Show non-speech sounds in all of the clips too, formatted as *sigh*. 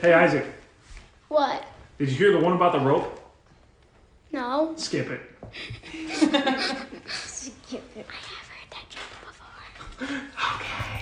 Hey Isaac, What? did you hear the one about the rope? No. Skip it. *laughs* Skip it. I have heard that joke before.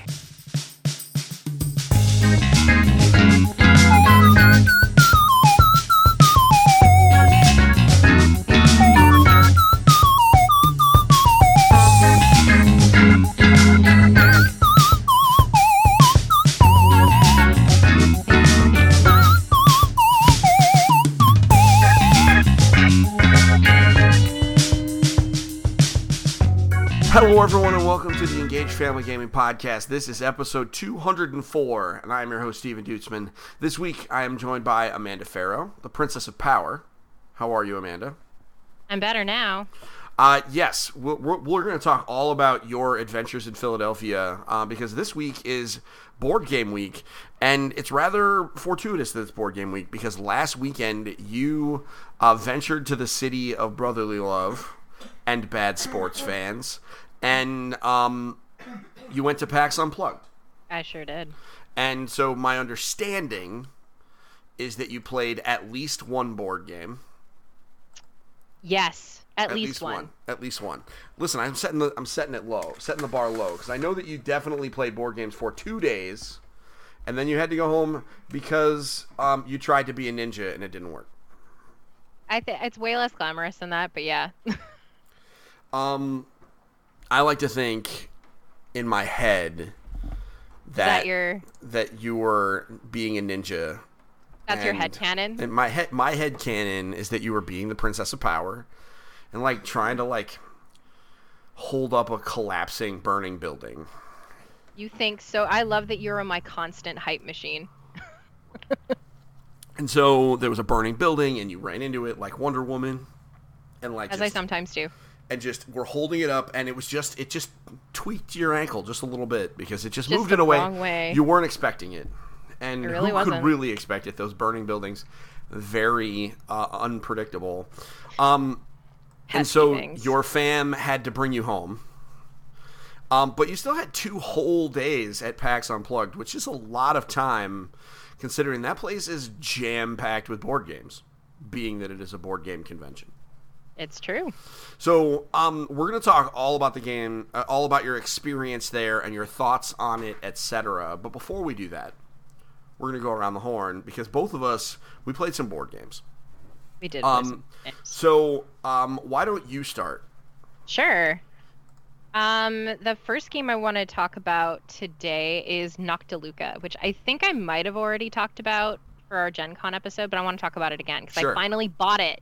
Hello, everyone, and welcome to the Engaged Family Gaming Podcast. This is episode 204, and I am your host, Steven Dutzman. This week, I am joined by Amanda Farrow, the Princess of Power. How are you, Amanda? I'm better now. Uh, yes, we're, we're, we're going to talk all about your adventures in Philadelphia uh, because this week is board game week, and it's rather fortuitous that it's board game week because last weekend you uh, ventured to the city of brotherly love and bad sports fans, and um, you went to PAX Unplugged. I sure did. And so my understanding is that you played at least one board game. Yes, at, least, one. At least one. Listen, I'm setting the I'm setting it low, setting the bar low because I know that you definitely played board games for two days, and then you had to go home because um, you tried to be a ninja and it didn't work. I think it's way less glamorous than that, but yeah. *laughs* Um, I like to think in my head that that your that you were being a ninja. that's your head canon. And my head my head canon is that you were being the princess of power, and like trying to like hold up a collapsing, burning building. You think so? I love that you're my constant hype machine. *laughs* And so there was a burning building, and you ran into it like Wonder Woman, and like As I sometimes do. And just we're holding it up, and it was just it just tweaked your ankle just a little bit because it just, Just moved the in a way, way. you weren't expecting it, and I really who could wasn't. really expect it? Those burning buildings, very uh, unpredictable. Um, and so things. your fam had to bring you home. Um, but you still had two whole days at PAX Unplugged, which is a lot of time, considering that place is jam packed with board games, being that it is a board game convention. It's true. So, um, we're gonna talk all about the game, uh, all about your experience there and your thoughts on it, etc. But before we do that, we're gonna go around the horn because both of us we played some board games. We did. Um. So, um, why don't you start? Sure. Um, the first game I want to talk about today is Noctiluca, which I think I might have already talked about for our Gen Con episode, but I want to talk about it again because Sure. I finally bought it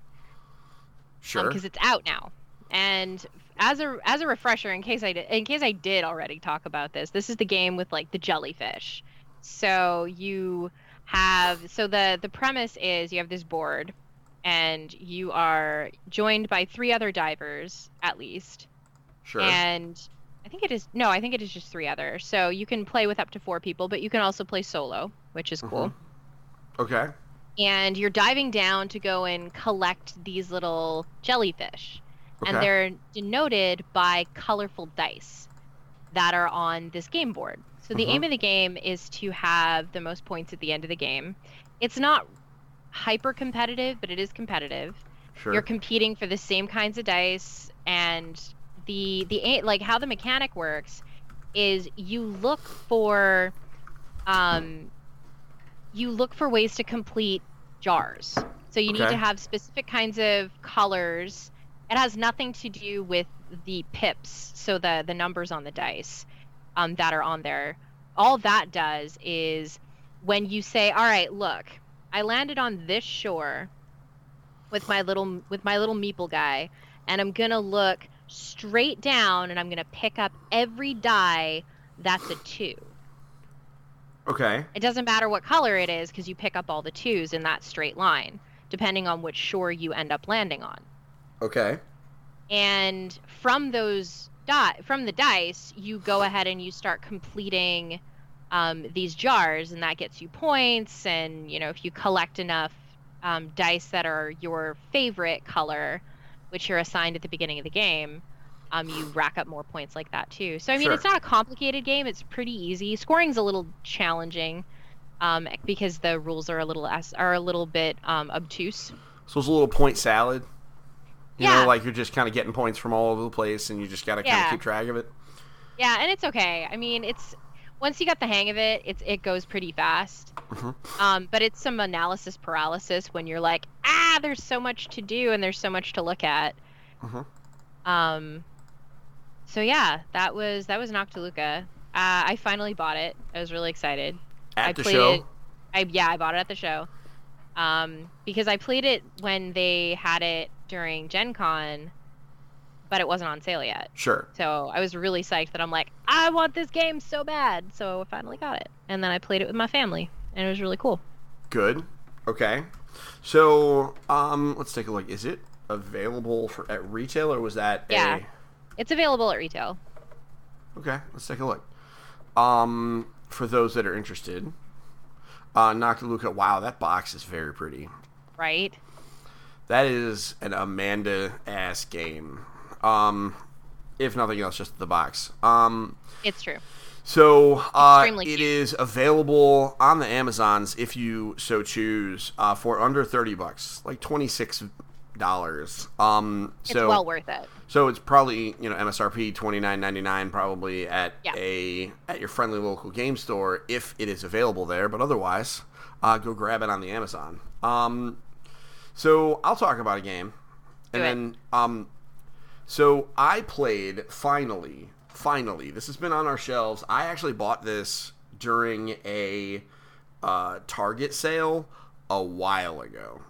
Um, sure. because it's out now. And as a as a refresher, in case I did, in case I did already talk about this, this is the game with like the jellyfish. So you have so the the premise is you have this board, and you are joined by three other divers at least, sure. and I think it is no, I think it is just three other. So you can play with up to four people, but you can also play solo, which is cool mm-hmm. okay. And you're diving down to go and collect these little jellyfish. Okay. And they're denoted by colorful dice that are on this game board. So the Mhm. aim of the game is to have the most points at the end of the game. It's not hyper competitive, but it is competitive. Sure. You're competing for the same kinds of dice and the the like how the mechanic works is you look for um you look for ways to complete jars. So you need to have specific kinds of colors. It has nothing to do with the pips, so the the numbers on the dice um, that are on there. All that does is when you say, "All right, look, I landed on this shore with my little with my little meeple guy, and I'm gonna look straight down, and I'm gonna pick up every die that's a two. Okay. It doesn't matter what color it is because you pick up all the twos in that straight line, depending on which shore you end up landing on. Okay. And from those dot from the dice, you go ahead and you start completing um, these jars, and that gets you points. And you know, if you collect enough um, dice that are your favorite color, which you're assigned at the beginning of the game, um, you rack up more points like that too. So I mean, Sure. it's not a complicated game. It's pretty easy. Scoring's a little challenging, um, because the rules are a little are a little bit um, obtuse. So it's a little point salad. You Yeah. know, like you're just kind of getting points from all over the place, and you just got to kind of Yeah. keep track of it. Yeah, and it's okay. I mean, it's once you got the hang of it, it's it goes pretty fast. Mhm. Um, but it's some analysis paralysis when you're like, ah, there's so much to do and there's so much to look at. Mhm. Um, so yeah, that was that was Noctiluca. Uh, I finally bought it. I was really excited. At I the played show, it- I yeah, I bought it at the show. Um, because I played it when they had it during Gen Con, but it wasn't on sale yet. sure. So I was really psyched that I'm like, I want this game so bad. So I finally got it. And then I played it with my family, and it was really cool. Good. Okay. So, um, let's take a look. Is it available for at retail, or was that Yeah. a? It's available at retail. Okay, let's take a look. Um, for those that are interested, uh, Noctiluca. Wow, that box is very pretty. Right? That is an Amanda ass game. Um, if nothing else, just the box. Um, It's true. so uh, it is available on the Amazons if you so choose uh, for under thirty bucks, like twenty six dollars. Um, It's so well worth it. So it's probably you know MSRP twenty nine ninety nine probably at Yeah. a at your friendly local game store if it is available there. But otherwise, uh, go grab it on the Amazon. Um, so I'll talk about a game, and then um, so I played finally, finally. This has been on our shelves. I actually bought this during a uh, Target sale a while ago.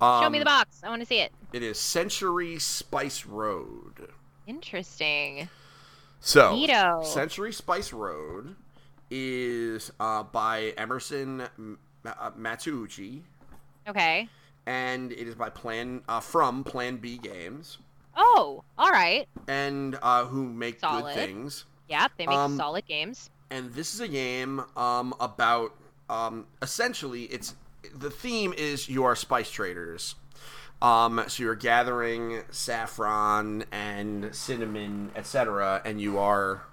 Um, Show me the box. I want to see it. It is Century Spice Road. Interesting. So, Neato. Century Spice Road is uh, by Emerson M- uh, Matsuuchi, Okay. and it is by Plan uh, from Plan B Games, Oh, all right. and uh, who make Solid. good things. Yeah, they make Um, solid games. and this is a game um, about um, essentially it's the theme is you are spice traders. Um, so you're gathering saffron and cinnamon etc and you are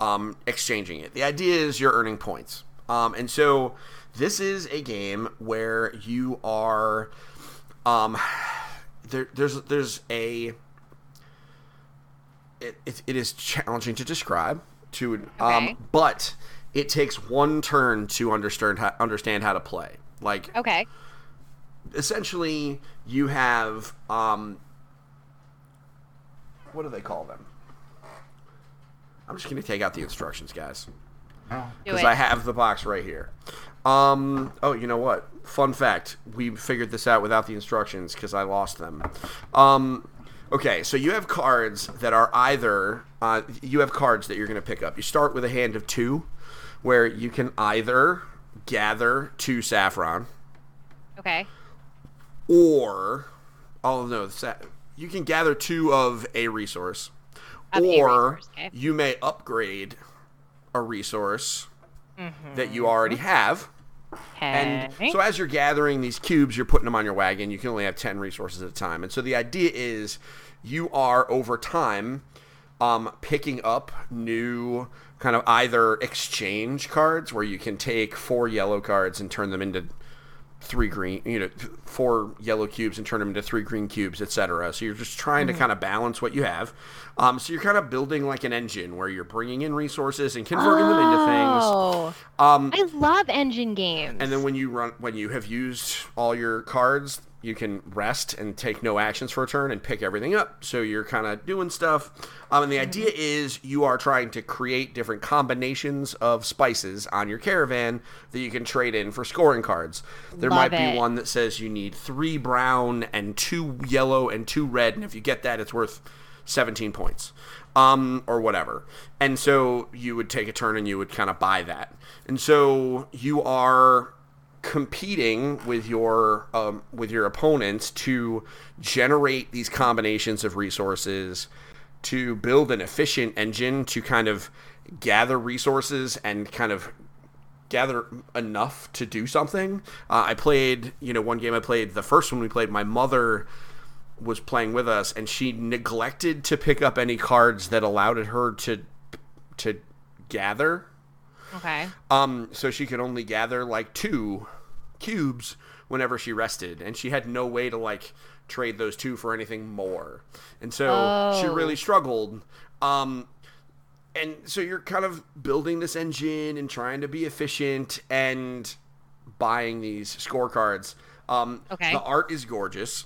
um, exchanging it. The idea is you're earning points. Um, and so this is a game where you are um, there, there's there's a it, it, it is challenging to describe to Okay. um but it takes one turn to understand how, understand how to play like Okay. essentially you have um what do they call them i'm just going to take out the instructions guys because. I have the box right here. Um. Oh, you know what? Fun fact: we figured this out without the instructions because I lost them. Um. Okay, so you have cards that are either uh, you have cards that you're going to pick up. You start with a hand of two, where you can either gather two saffron okay. or oh no, you can gather two of a resource, Of a or resource, okay. you may upgrade a resource Mm-hmm. that you already have. Okay. And so as you're gathering these cubes, you're putting them on your wagon. You can only have 10 resources at a time. And so the idea is you are over time um, picking up new kind of either exchange cards where you can take four yellow cards and turn them into three green, you know, four yellow cubes and turn them into three green cubes, etc. So you're just trying to kind of balance what you have. Um, so you're kind of building like an engine where you're bringing in resources and converting them into things. Oh, Um, I love engine games. and then when you run, when you have used all your cards, you can rest and take no actions for a turn and pick everything up. So you're kind of doing stuff. Um, and the idea is you are trying to create different combinations of spices on your caravan that you can trade in for scoring cards. There Love might be it. one that says you need three brown and two yellow and two red, and if you get that, it's worth 17 points um, or whatever. And so you would take a turn and you would kind of buy that. And so you are competing with your um, with your opponents to generate these combinations of resources to build an efficient engine to kind of gather resources and kind of gather enough to do something. Uh, I played, you know, one game I played, the first one we played, my mother was playing with us and she neglected to pick up any cards that allowed her to to gather. Okay. Um, so she could only gather like two cubes whenever she rested, and she had no way to like trade those two for anything more, and so she Oh. really struggled. Um, and so you're kind of building this engine and trying to be efficient and buying these scorecards. Um, Okay. The art is gorgeous.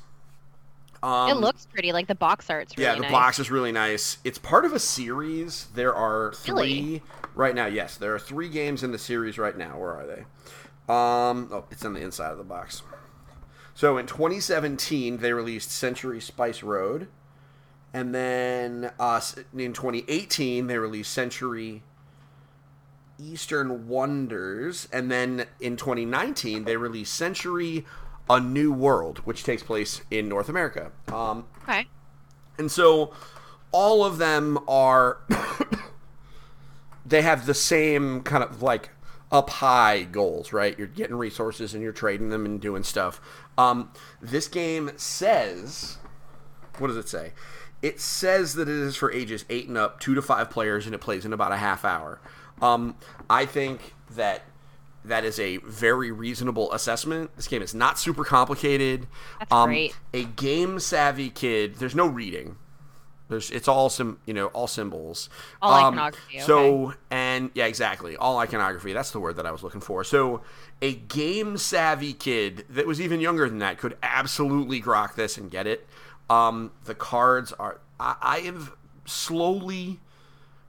Um, it looks pretty. Like the box art's really yeah, the nice. box is really nice. It's part of a series. There are three Really? right now. Yes, there are three games in the series right now. Where are they? Um, oh, it's on the inside of the box. So in 2017, they released Century Spice Road, and then uh, in 2018 they released Century Eastern Wonders, and then in 2019 they released Century A New World, which takes place in North America. Um, Okay. and so all of them are *coughs* they have the same kind of like up high goals, right? You're getting resources and you're trading them and doing stuff. Um, this game says what does it say? It says that it is for ages eight and up, two to five players, and it plays in about a half hour. Um, I think that that is a very reasonable assessment. This game is not super complicated. That's um, great. A game savvy kid. There's no reading. There's it's all some you know all symbols. All Um, iconography, So and yeah, exactly. All iconography. That's the word that I was looking for. So a game savvy kid that was even younger than that could absolutely grok this and get it. Um, the cards are. I, I am slowly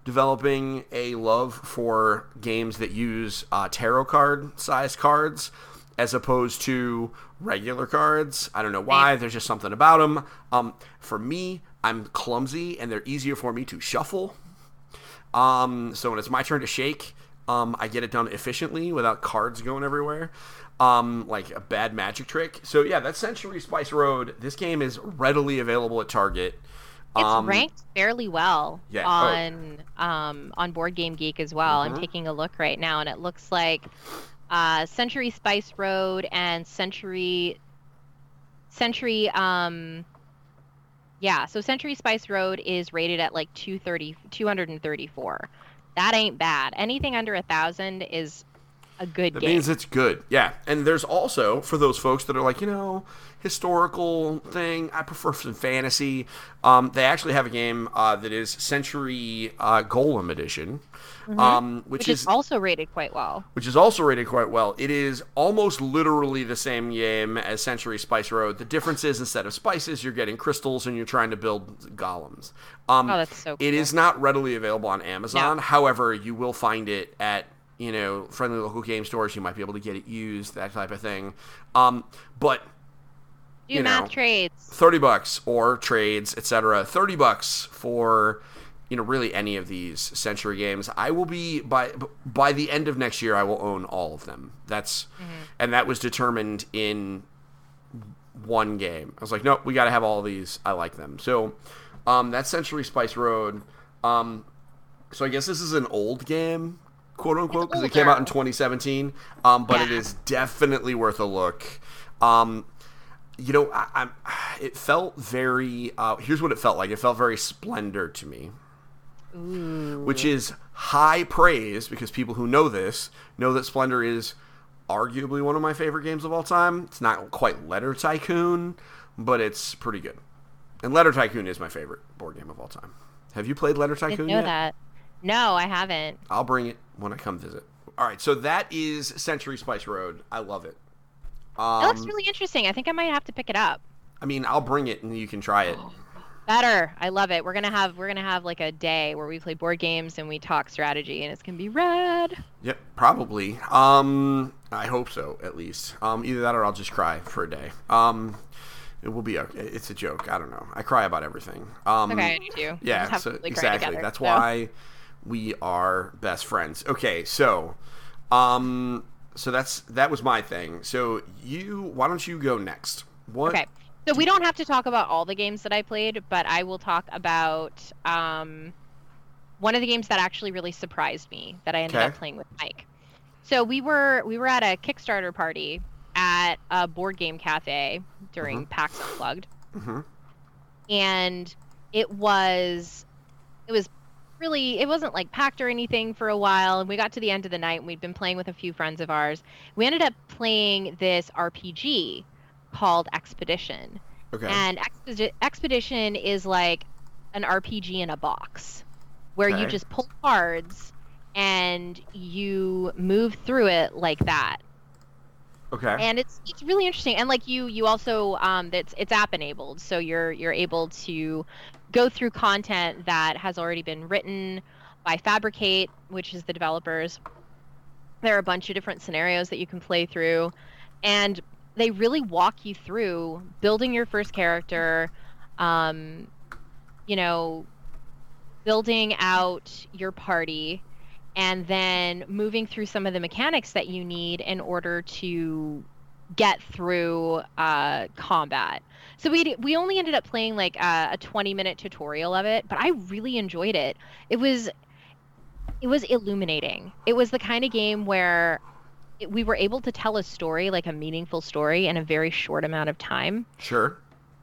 developing a love for games that use uh, tarot card size cards as opposed to regular cards. I don't know why. There's just something about them. Um, for me, I'm clumsy and they're easier for me to shuffle. Um, so when it's my turn to shake, um, I get it done efficiently without cards going everywhere. Um, like a bad magic trick. So yeah, that's Century Spice Road. This game is readily available at Target. It's Um, ranked fairly well yeah, oh. on um, on Board Game Geek as well. Mhm. I'm taking a look right now, and it looks like uh, Century Spice Road and Century Century um yeah, so Century Spice Road is rated at like 230 234. That ain't bad. Anything under a thousand is a good That game. means it's good. Yeah. And there's also, for those folks that are like, you know, historical thing, I prefer some fantasy. Um, they actually have a game uh, that is Century uh, Golem Edition, um, which, which is, is also rated quite well. which is also rated quite well. It is almost literally the same game as Century Spice Road. The difference is instead of spices, you're getting crystals and you're trying to build golems. Um, Oh, that's so It cool. is not readily available on Amazon. However, you will find it at you know friendly local game stores. You might be able to get it used, that type of thing. Um, but Do you math know, trades. 30 bucks or trades, etc. 30 bucks for you know really any of these century games. I will be by by the end of next year I will own all of them. That's and that was determined in one game. I was like, nope, we got to have all these. I like them. So um that's Century Spice Road. Um so I guess this is an old game, quote unquote, because it came out in 2017. Um, but it Yeah. is definitely worth a look. Um, you know, I, I'm. *sighs* It felt very. Uh, here's what it felt like. It felt very splendor to me, Ooh. which is high praise because people who know this know that Splendor is arguably one of my favorite games of all time. It's not quite Letter Tycoon, but it's pretty good. And Letter Tycoon is my favorite board game of all time. Have you played Letter I Tycoon didn't know yet? that. No, I haven't. I'll bring it when I come visit. All right, so that is Century Spice Road. I love it. Um, It looks really interesting. I think I might have to pick it up. I mean, I'll bring it and you can try it. Better. I love it. We're gonna have we're gonna have like a day where we play board games and we talk strategy, and it's gonna be rad. Yep, probably. Um, I hope so, at least. Um, either that or I'll just cry for a day. Um, it will be okay. It's a joke. I don't know. I cry about everything. Um, Okay, I do too. Yeah, so, really exactly. together, That's so. why we are best friends. Okay, so, um, so that's that was my thing. So you, why don't you go next? What? Okay. So we don't have to talk about all the games that I played, but I will talk about um, one of the games that actually really surprised me that I ended Okay. up playing with Mike. So we were we were at a Kickstarter party at a board game cafe during PAX Unplugged, hmm and it was it was really it wasn't like packed or anything for a while and we got to the end of the night and we'd been playing with a few friends of ours we ended up playing this rpg called expedition Okay. and Expedi- expedition is like an rpg in a box where you just pull cards and you move through it like that okay. and it's it's really interesting and like you you also um it's it's app enabled so you're you're able to go through content that has already been written by fabricate which is the developers. There are a bunch of different scenarios that you can play through and they really walk you through building your first character um you know building out your party and then moving through some of the mechanics that you need in order to get through uh, combat. So we we only ended up playing like a, a 20 minute tutorial of it, but I really enjoyed it. It was it was illuminating. It was the kind of game where it, we were able to tell a story, like a meaningful story, in a very short amount of time sure.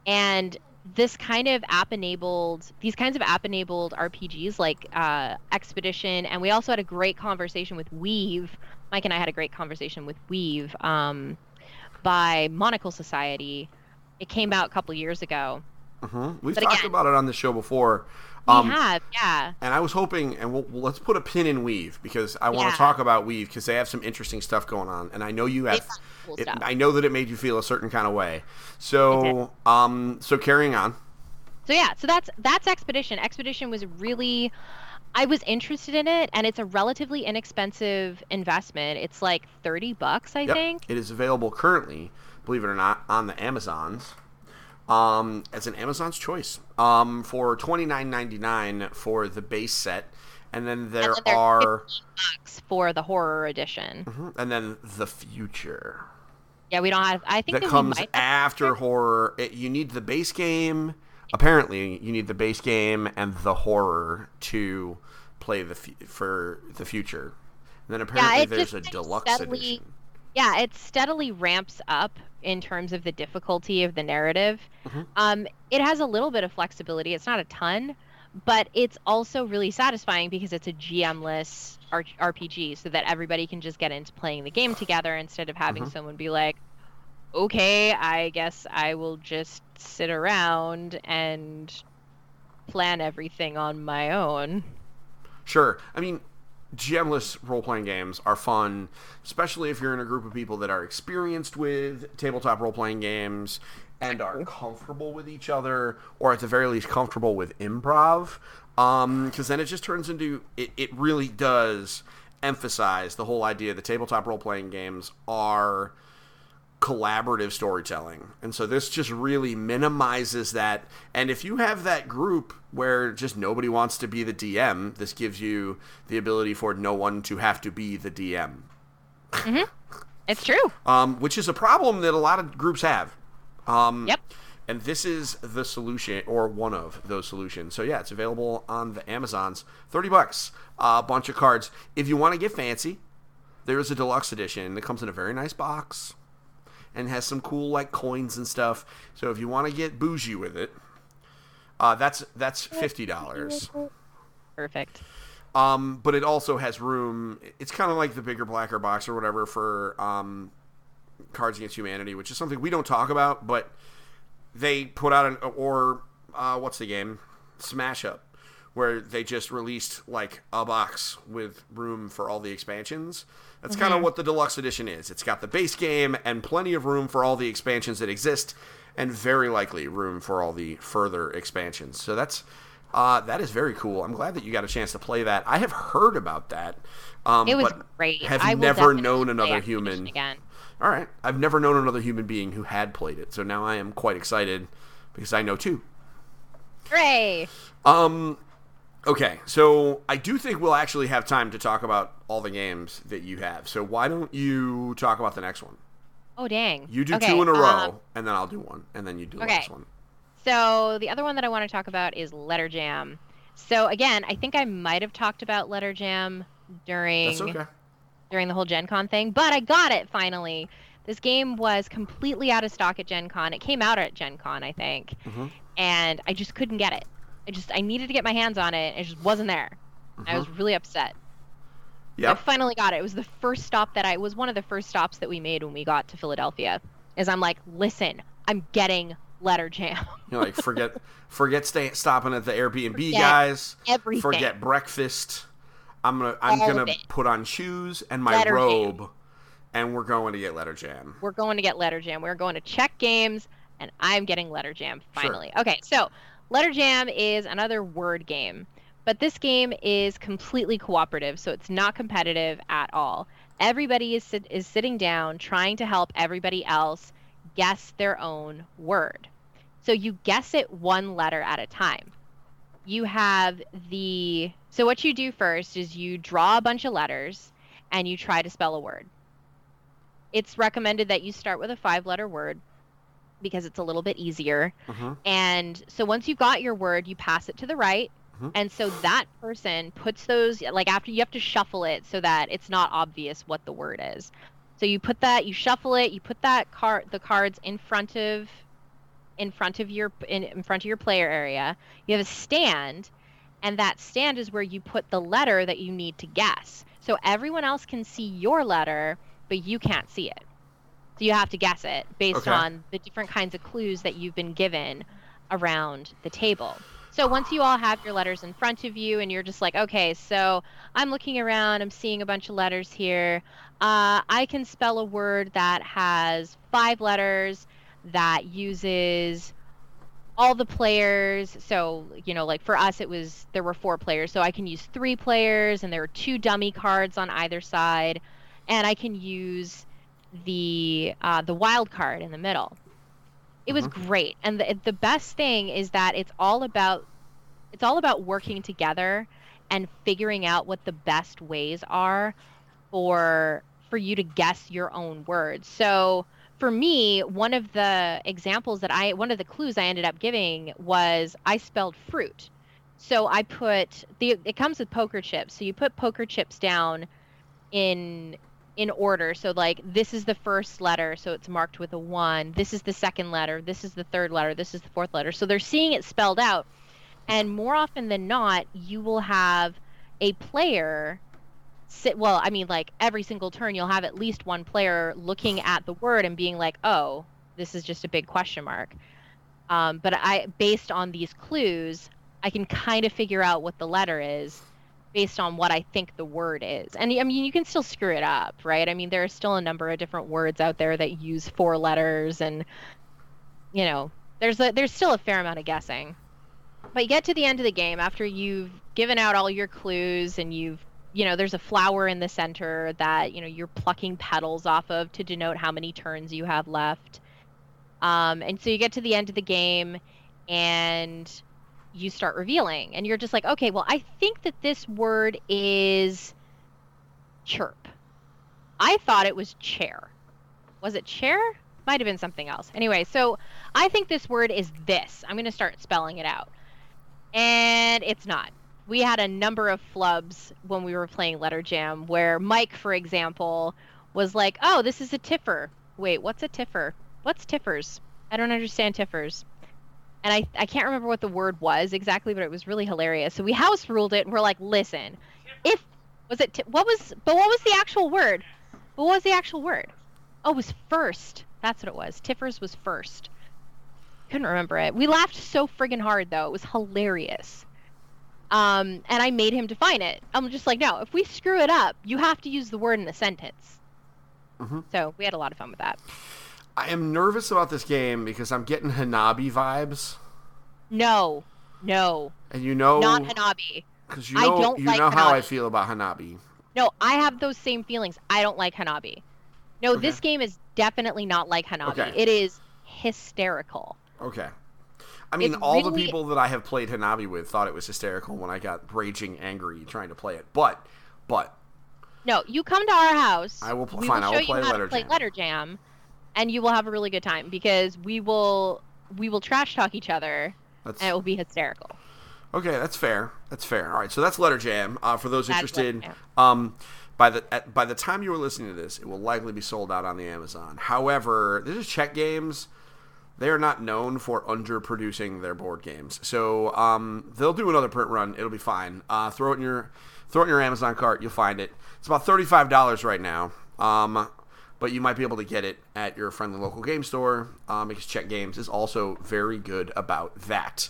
and this kind of app enabled these kinds of app enabled rpgs like uh, expedition and we also had a great conversation with weave mike and i had a great conversation with weave um, by monocle society it came out a couple years ago hmm We've But talked again- about it on the show before. we Um, have yeah And I was hoping, and we'll, well, let's put a pin in Weave because I want Yeah. to talk about Weave because they have some interesting stuff going on, and I know you They've cool It. I know that it made you feel a certain kind of way. So, um, so carrying on. so yeah so that's that's expedition expedition was really i was interested in it and it's a relatively inexpensive investment it's like 30 bucks i Yep. think It is available currently, believe it or not, on the Amazons. Um, as an Amazon's choice. Um, for twenty nine ninety nine for the base set, and then there and then are, bucks for the horror edition Mhm, and then the future. Yeah, we don't have. I think that that we comes after horror. It, you need the base game. Apparently, you need the base game and the horror to play the fu- for the future. And then apparently it there's a deluxe steadily- edition. Yeah, it steadily ramps up in terms of the difficulty of the narrative. Mhm. Um, it has a little bit of flexibility. It's not a ton, but it's also really satisfying because it's a GM-less R- RPG, so that everybody can just get into playing the game together instead of having Mhm. someone be like, "Okay, I guess I will just sit around and plan everything on my own." Sure. I mean, GMless role playing games are fun, especially if you're in a group of people that are experienced with tabletop role playing games and are comfortable with each other, or at the very least, comfortable with improv. Um, because then it just turns into it, it really does emphasize the whole idea that tabletop role playing games are collaborative storytelling. And so this just really minimizes that. And if you have that group where just nobody wants to be the DM, this gives you the ability for no one to have to be the DM, It's true. um, which is a problem that a lot of groups have. Um, Yep. And this is the solution, or one of those solutions. So yeah, it's available on the Amazons. Thirty bucks, a bunch of cards. If you want to get fancy, there is a deluxe edition that comes in a very nice box and has some cool like coins and stuff. So if you want to get bougie with it, uh, that's that's fifty dollars. Perfect. Um, but it also has room. It's kind of like the bigger, blacker box or whatever for um, Cards Against Humanity, which is something we don't talk about, but they put out an or uh, what's the game Smash Up, where they just released like a box with room for all the expansions. That's kind of what the deluxe edition is. It's got the base game and plenty of room for all the expansions that exist, and very likely room for all the further expansions. So that's uh, that is very cool. I'm glad that you got a chance to play that. I have heard about that. Um, It was but great. Have I never known another human. again. All right, I've never known another human being who had played it. So now I am quite excited because I know too. Hooray! Um, okay, so I do think we'll actually have time to talk about all the games that you have. So why don't you talk about the next one? Oh dang. You do Okay, two in a row, um, and then I'll do one, and then you do the okay. last one. So the other one that I want to talk about is Letter Jam. So again, I think I might have talked about Letter Jam during okay. during the whole Gen Con thing, but I got it finally. This game was completely out of stock at Gen Con. It came out at Gen Con, I think, Mhm. and I just couldn't get it. I just I needed to get my hands on it. It just wasn't there. I was really upset. Yeah. I Mm-hmm. Finally got it. It was the first stop that I was one of the first stops that we made when we got to Philadelphia. Is I'm like, listen, I'm getting letter jam. *laughs* You know, like forget forget stay, stopping at the Airbnb, Forget guys. everything. Forget breakfast. I'm gonna I'm All gonna put on shoes and my Letter robe, jam. and we're going to get letter jam. We're going to get letter jam. We're going to Czech Games, and I'm getting letter jam Sure. finally. Okay, so letter jam is another word game, but this game is completely cooperative, so it's not competitive at all. Everybody is sit- is sitting down trying to help everybody else guess their own word. So you guess it one letter at a time. You have the so what you do first is you draw a bunch of letters and you try to spell a word it's recommended that you start with a five letter word because it's a little bit easier. Mhm. And so once you've got your word, you pass it to the right. Mhm. And so that person puts those, like after you have to shuffle it so that it's not obvious what the word is. So you put that, you shuffle it, you put that card, the cards in front of, in front of your, in, in front of your player area. You have a stand, and that stand is where you put the letter that you need to guess. So everyone else can see your letter, but you can't see it. So you have to guess it based Okay. on the different kinds of clues that you've been given around the table. So once you all have your letters in front of you and you're just like, okay, so I'm looking around, I'm seeing a bunch of letters here. Uh, I can spell a word that has five letters that uses all the players. So, you know, like for us, it was there were four players. So I can use three players and there are two dummy cards on either side. And I can use the uh, the wild card in the middle. It was great, and the the best thing is that it's all about it's all about working together and figuring out what the best ways are for for you to guess your own words. So for me, one of the examples that I one of the clues I ended up giving was I spelled fruit. So I put the it comes with poker chips. So you put poker chips down in in order. So like this is the first letter, so it's marked with a 1. This is the second letter, this is the third letter, this is the fourth letter. So they're seeing it spelled out. And more often than not, you will have a player sit well, I mean like every single turn you'll have at least one player looking at the word and being like, "Oh, this is just a big question mark." Um, but I based on these clues, I can kind of figure out what the letter is based on what I think the word is. And I mean, you can still screw it up, right? I mean, there are still a number of different words out there that use four letters, and you know, there's a, there's still a fair amount of guessing. But you get to the end of the game after you've given out all your clues and you've you know, there's a flower in the center that you know you're plucking petals off of to denote how many turns you have left. Um, and so you get to the end of the game, and you start revealing and you're just like okay well i think that this word is chirp. I thought it was chair. Was it chair? Might have been something else. Anyway so i think this word is this. I'm going to start spelling it out. And it's not. We had a number of flubs when we were playing letter jam where mike for example was like oh this is a tiffer. Wait what's a tiffer? What's tiffers? I don't understand tiffers and I, I can't remember what the word was exactly, but it was really hilarious. So we house ruled it, and we're like, listen, if was it t- what was but what was the actual word? What was the actual word? Oh, it was first. That's what it was. Tiffers was first. Couldn't remember it. We laughed so friggin' hard though. It was hilarious. Um, and I made him define it. I'm just like, no, if we screw it up, you have to use the word in the sentence. Mhm. So we had a lot of fun with that. I am nervous about this game because I'm getting Hanabi vibes, No, no, and you know, not Hanabi. because you I know, don't you like know how I feel about Hanabi. No, I have those same feelings. I don't like Hanabi. No, this game is definitely not like Hanabi. Okay. It is hysterical. Okay. I mean, It's all the people that I have played Hanabi with thought it was hysterical when I got raging angry trying to play it. But, but No, you come to our house. I will pl- we fine, I will will play you how Letter to play Jam. Letter Jam, and you will have a really good time because we will we will trash talk each other, that's and it will be hysterical. okay. That's fair. That's fair. All right. So that's Letter Jam. Uh, for those That's interested, um, by the at, by the time you are listening to this, it will likely be sold out on the Amazon. However, this is Czech Games. they are not known for underproducing their board games. So um, they'll do another print run. It'll be fine. Uh, throw it in your throw it in your Amazon cart. You'll find it. It's about thirty five dollars right now. Um, but you might be able to get it at your friendly local game store um, because Czech Games is also very good about that.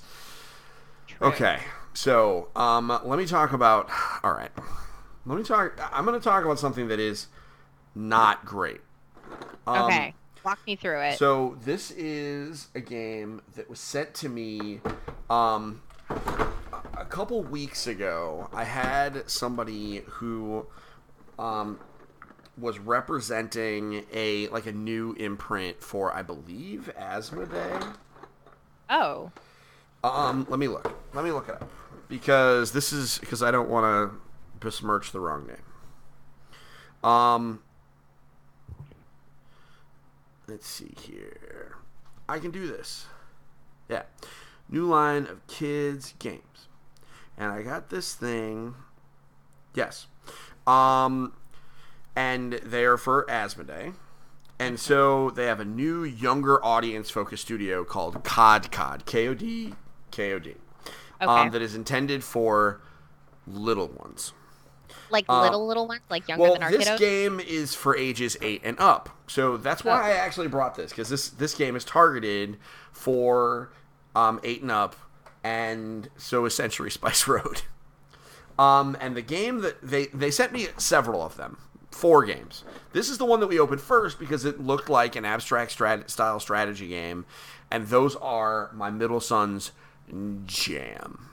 Okay, so um, let me talk about. All right, let me talk. I'm going to talk about something that is not great. Um, Okay. Walk me through it. So this is a game that was sent to me um, a couple weeks ago. I had somebody who um, was representing a like a new imprint for I believe Asmodee. oh. Um, let me look. Let me look it up because this is because I don't want to besmirch the wrong name. Um, let's see here. I can do this. Yeah, new line of kids games, and I got this thing. Yes, um, and they are for Asmodee. And so they have a new younger audience focused studio called KOD KOD K O D K O D um, that is intended for little ones. like uh, little little ones, like younger Well, than our this kiddos. game is for ages eight and up, so that's why Oh. I actually brought this because this this game is targeted for um, eight and up, and so is Century Spice *laughs* Road. Um, and the game that they they sent me several of them, four games. This is the one that we opened first because it looked like an abstract strat- style strategy game, and those are my middle son's jam.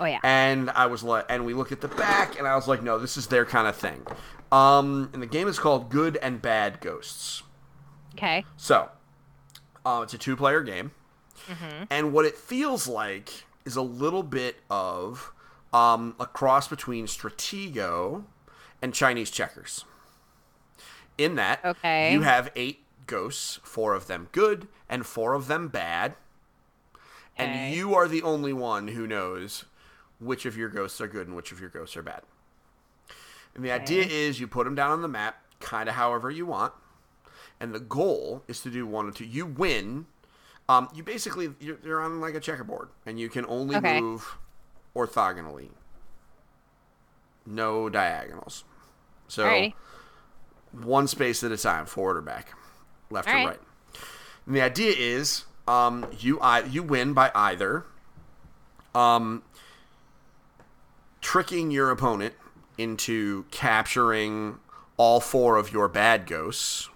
oh yeah. And I was like, and we looked at the back, and I was like, no, this is their kind of thing. Um, and the game is called Good and Bad Ghosts. Okay. So, uh, it's a two-player game, and what it feels like is a little bit of um, a cross between Stratego and Chinese checkers. In that, Okay. you have eight ghosts, four of them good and four of them bad, Okay. and you are the only one who knows which of your ghosts are good and which of your ghosts are bad. And the idea is you put them down on the map, kind of however you want, and the goal is to do one or two. You win. Um, you basically you're, you're on like a checkerboard, and you can only Okay. move orthogonally, no diagonals. So Alrighty. one space at a time, forward or back, left or Alright. right. And the idea is, um, you I, you win by either, um, tricking your opponent into capturing all four of your bad ghosts,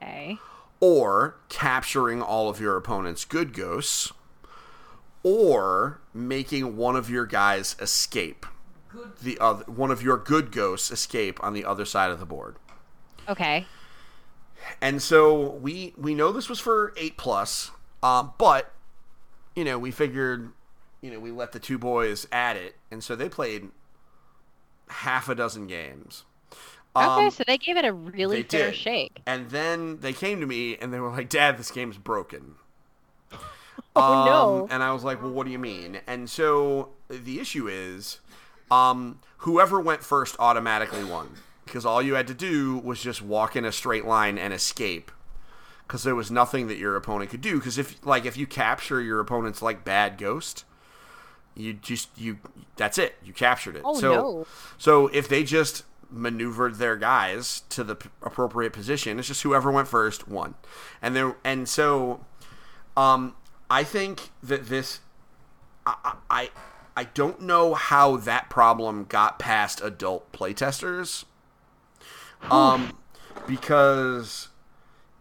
Okay. or capturing all of your opponent's good ghosts, or making one of your guys escape. The other one of your good ghosts escape on the other side of the board. Okay. And so we we know this was for eight plus, um, but you know we figured, you know, we let the two boys at it, and so they played half a dozen games. Okay. Um, so they gave it a really fair did. shake. and then they came to me and they were like, "Dad, this game's broken." *laughs* Oh, no. Um, And I was like, "Well, what do you mean?" And so the issue is, um, whoever went first automatically won because all you had to do was just walk in a straight line and escape. Because there was nothing that your opponent could do. Because if like if you capture your opponent's like bad ghost, you just you that's it. You captured it. Oh, so no. so if they just maneuvered their guys to the p- appropriate position, it's just whoever went first won. And there and so um I think that this I I I don't know how that problem got past adult playtesters. Um because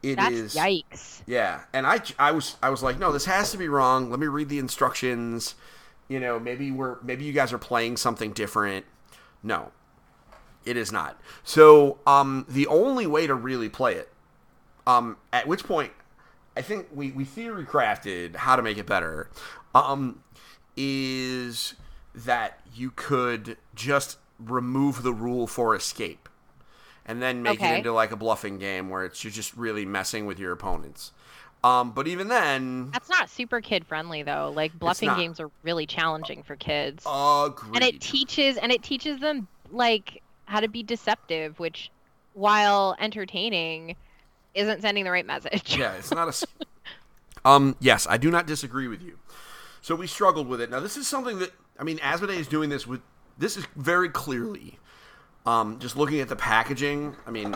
it is That's yikes. yeah, and I, I was I was like, no, this has to be wrong. Let me read the instructions. You know, maybe we're maybe you guys are playing something different. No, it is not. So, um, the only way to really play it, um, at which point, I think we we theory crafted how to make it better, um, is that you could just remove the rule for escape and then make it into like a bluffing game where it's you're just really messing with your opponents. Um, but even then, That's not super kid friendly though. Like bluffing games are really challenging for kids. agreed. and it teaches and it teaches them like how to be deceptive, which while entertaining isn't sending the right message. yeah, it's not a. *laughs* Um, yes, I do not disagree with you. So we struggled with it. Now this is something that I mean, Asmodee is doing this with. This is very clearly, um, just looking at the packaging. I mean,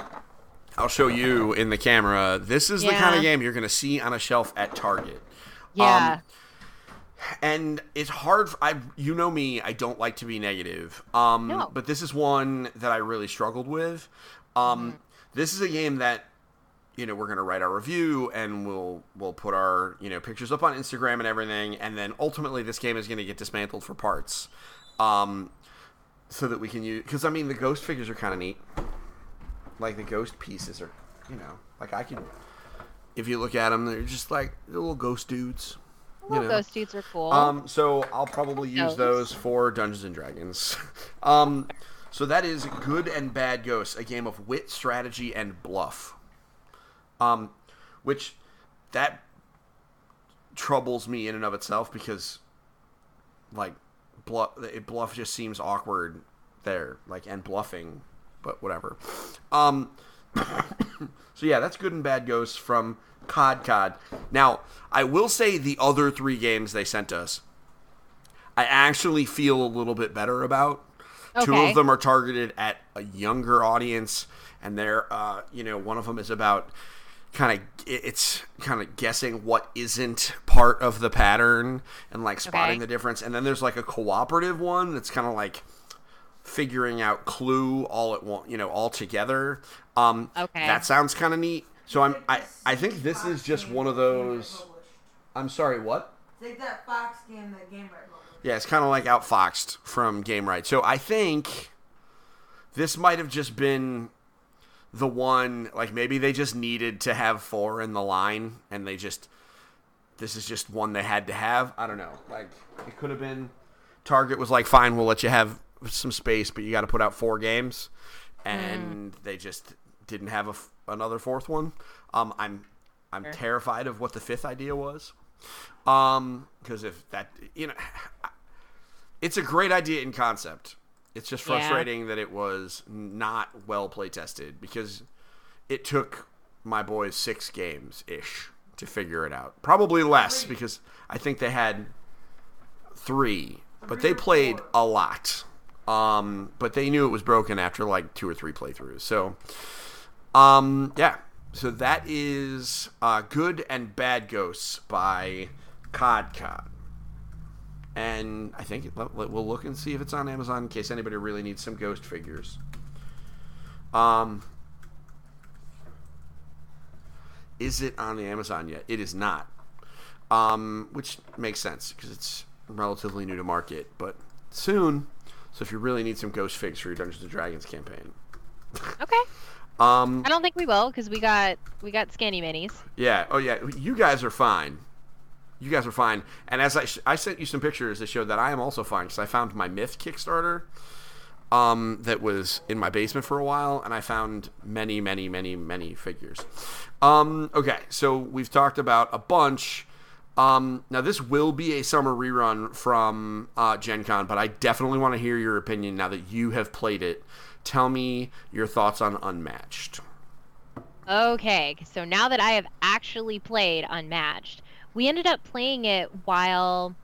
I'll show you in the camera. This is the kind of game you're going to see on a shelf at Target. Yeah. Um, and it's hard. I, you know me, I don't like to be negative. Um, No. but this is one that I really struggled with. Um, This is a game that you know we're going to write our review and we'll we'll put our you know pictures up on Instagram and everything, and then ultimately this game is going to get dismantled for parts, um, so that we can use. Because I mean, the ghost figures are kind of neat. Like the ghost pieces are, you know, like I can. If you look at them, they're just like little ghost dudes. you know. ghost dudes are cool. Um, so I'll probably use Those. those for Dungeons and Dragons. *laughs* um, so that is Good and Bad Ghosts, a game of wit, strategy, and bluff. Um, which that troubles me in and of itself because, like, bluff it, bluff just seems awkward there, like, and bluffing, but whatever. Um, *coughs* so yeah, that's Good and Bad Ghosts from KOD KOD. Now, I will say the other three games they sent us, I actually feel a little bit better about. Two of them are targeted at a younger audience, and they're, uh, you know, one of them is about kind of it's kind of guessing what isn't part of the pattern and like spotting Okay. the difference. And then there's like a cooperative one that's kind of like figuring out clue all at one, you know, all together. Um, Okay. that sounds kind of neat. So I'm, I, I think this is just one of those. I'm sorry, what? Take that Fox game, that game right. Yeah, it's kind of like outfoxed from Gamewright. So I think this might have just been the one. Like maybe they just needed to have four in the line, and they just this is just one they had to have. I don't know. Like it could have been Target was like, fine, we'll let you have some space, but you got to put out four games, and they just didn't have a f another fourth one. Um, I'm I'm terrified of what the fifth idea was. Um, because if that you know, *sighs* it's a great idea in concept. It's just Yeah. frustrating that it was not well play tested because it took my boys six games ish to figure it out. Probably less because I think they had three, but they played a lot. Um, but they knew it was broken after like two or three playthroughs. So, um, yeah. So that is uh, Good and Bad Ghosts by KOD KOD. And I think it, let- let- we'll look and see if it's on Amazon in case anybody really needs some ghost figures. Um, is it on the Amazon yet? It is not. Um, which makes sense because it's relatively new to market, but soon. So if you really need some ghost figs for your Dungeons and Dragons campaign, okay. um, I don't think we will because we got we got scanny minis. Yeah. Oh, yeah. You guys are fine. You guys are fine. And as I, sh- I sent you some pictures that showed that I am also fine because I found my Myth Kickstarter um, that was in my basement for a while, and I found many, many, many, many figures. Um, okay, so we've talked about a bunch. Um, now this will be a summer rerun from uh, Gen Con, but I definitely want to hear your opinion now that you have played it. Tell me your thoughts on Unmatched. Okay, so now that I have actually played Unmatched, we ended up playing it while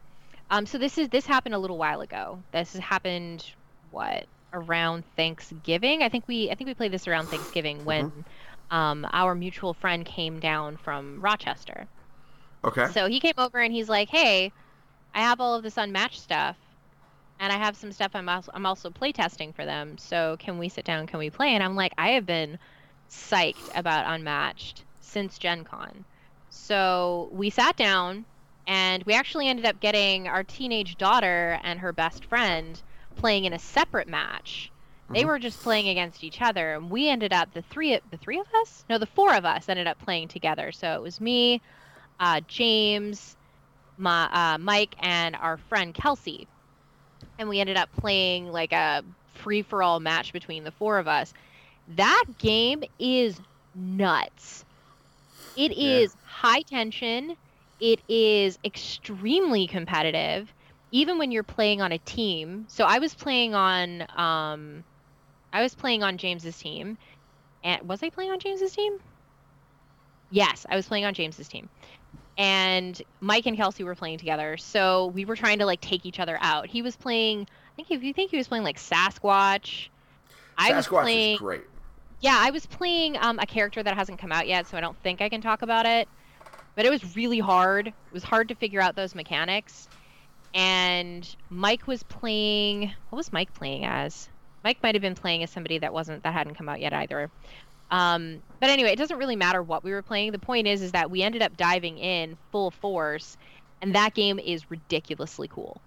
um so this is this happened a little while ago. This has happened what around Thanksgiving? I think we I think we played this around Thanksgiving when um our mutual friend came down from Rochester. Okay. So he came over and he's like, "Hey, I have all of this unmatched stuff, and I have some stuff I'm also I'm also playtesting for them. So can we sit down? Can we play?" And I'm like, "I have been psyched about unmatched since Gen Con." So we sat down, and we actually ended up getting our teenage daughter and her best friend playing in a separate match. They Mhm. were just playing against each other, and we ended up the three the three of us, no, the four of us ended up playing together. So it was me, uh, James, my, uh, Mike, and our friend Kelsey. And we ended up playing like a free for all match between the four of us. That game is nuts. It Yeah. is high tension. It is extremely competitive, even when you're playing on a team. So I was playing on, um, I was playing on James's team, and was I playing on James's team? Yes, I was playing on James's team. and Mike and Kelsey were playing together. So we were trying to like take each other out. He was playing. I think if you think he was playing like Sasquatch. I was Sasquatch playing. is great. Yeah, I was playing um, a character that hasn't come out yet, so I don't think I can talk about it. But it was really hard. It was hard to figure out those mechanics. And Mike was playing. What was Mike playing as? Mike might have been playing as somebody that wasn't that hadn't come out yet either. Um, but anyway, it doesn't really matter what we were playing. The point is, is that we ended up diving in full force, and that game is ridiculously cool.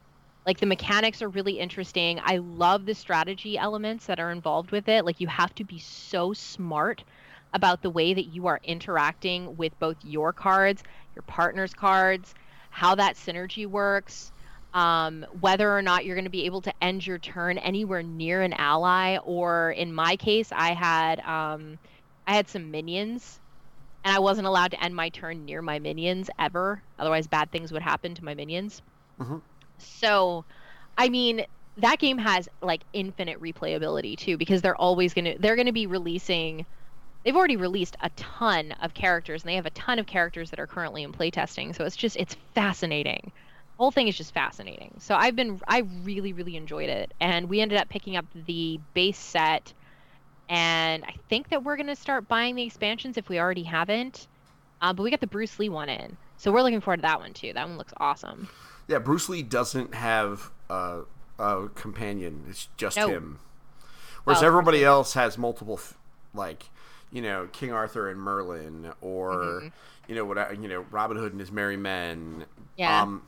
Like the mechanics are really interesting. I love the strategy elements that are involved with it. Like you have to be so smart about the way that you are interacting with both your cards, your partner's cards, how that synergy works, um, whether or not you're going to be able to end your turn anywhere near an ally, or in my case, I had um, I had some minions, and I wasn't allowed to end my turn near my minions ever. Otherwise, bad things would happen to my minions. Mhm. So, I mean, that game has like infinite replayability too, because they're always gonna they're gonna be releasing. They've already released a ton of characters, and they have a ton of characters that are currently in playtesting. So it's just it's fascinating. The whole thing is just fascinating. So I've been I really really enjoyed it, and we ended up picking up the base set, and I think that we're gonna start buying the expansions if we already haven't. Uh, but we got the Bruce Lee one in, so we're looking forward to that one too. That one looks awesome. Yeah, Bruce Lee doesn't have a, a companion. It's just No. him. Whereas Well, everybody else has multiple, like, you know, King Arthur and Merlin, or Mhm. you know what, you know, Robin Hood and his merry men. Yeah. Um,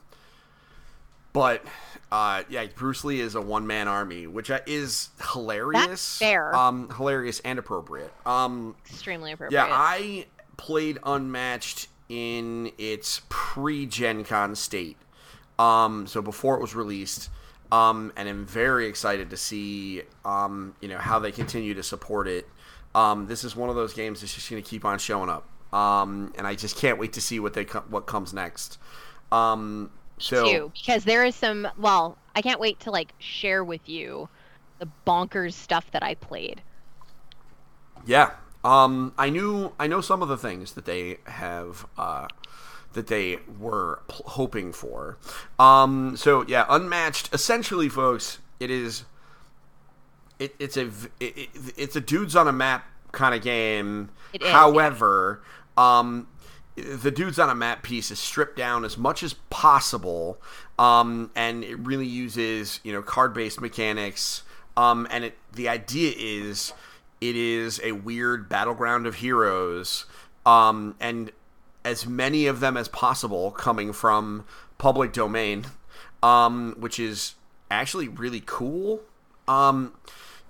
but uh, yeah, Bruce Lee is a one man army, which uh, is hilarious. That's fair. Um, hilarious and appropriate. Um, Extremely appropriate. yeah, I played Unmatched in its pre-Gen Con state. Um, so before it was released. Um, and I'm very excited to see um, you know, how they continue to support it. Um, this is one of those games that's just going to keep on showing up. Um, and I just can't wait to see what they co- what comes next. Um, so too because there is some well i can't wait to like share with you the bonkers stuff that i played Yeah. Um, I knew I know some of the things that they have uh, that they were pl- hoping for. Um, so yeah, unmatched. Essentially, folks, it is. It, it's a it, it, it's a dudes on a map kind of game. It is, yeah. However, um, the dudes on a map piece is stripped down as much as possible, um, and it really uses you know card based mechanics. Um, and it the idea is it is a weird battleground of heroes, um, and as many of them as possible coming from public domain, um, which is actually really cool. Um,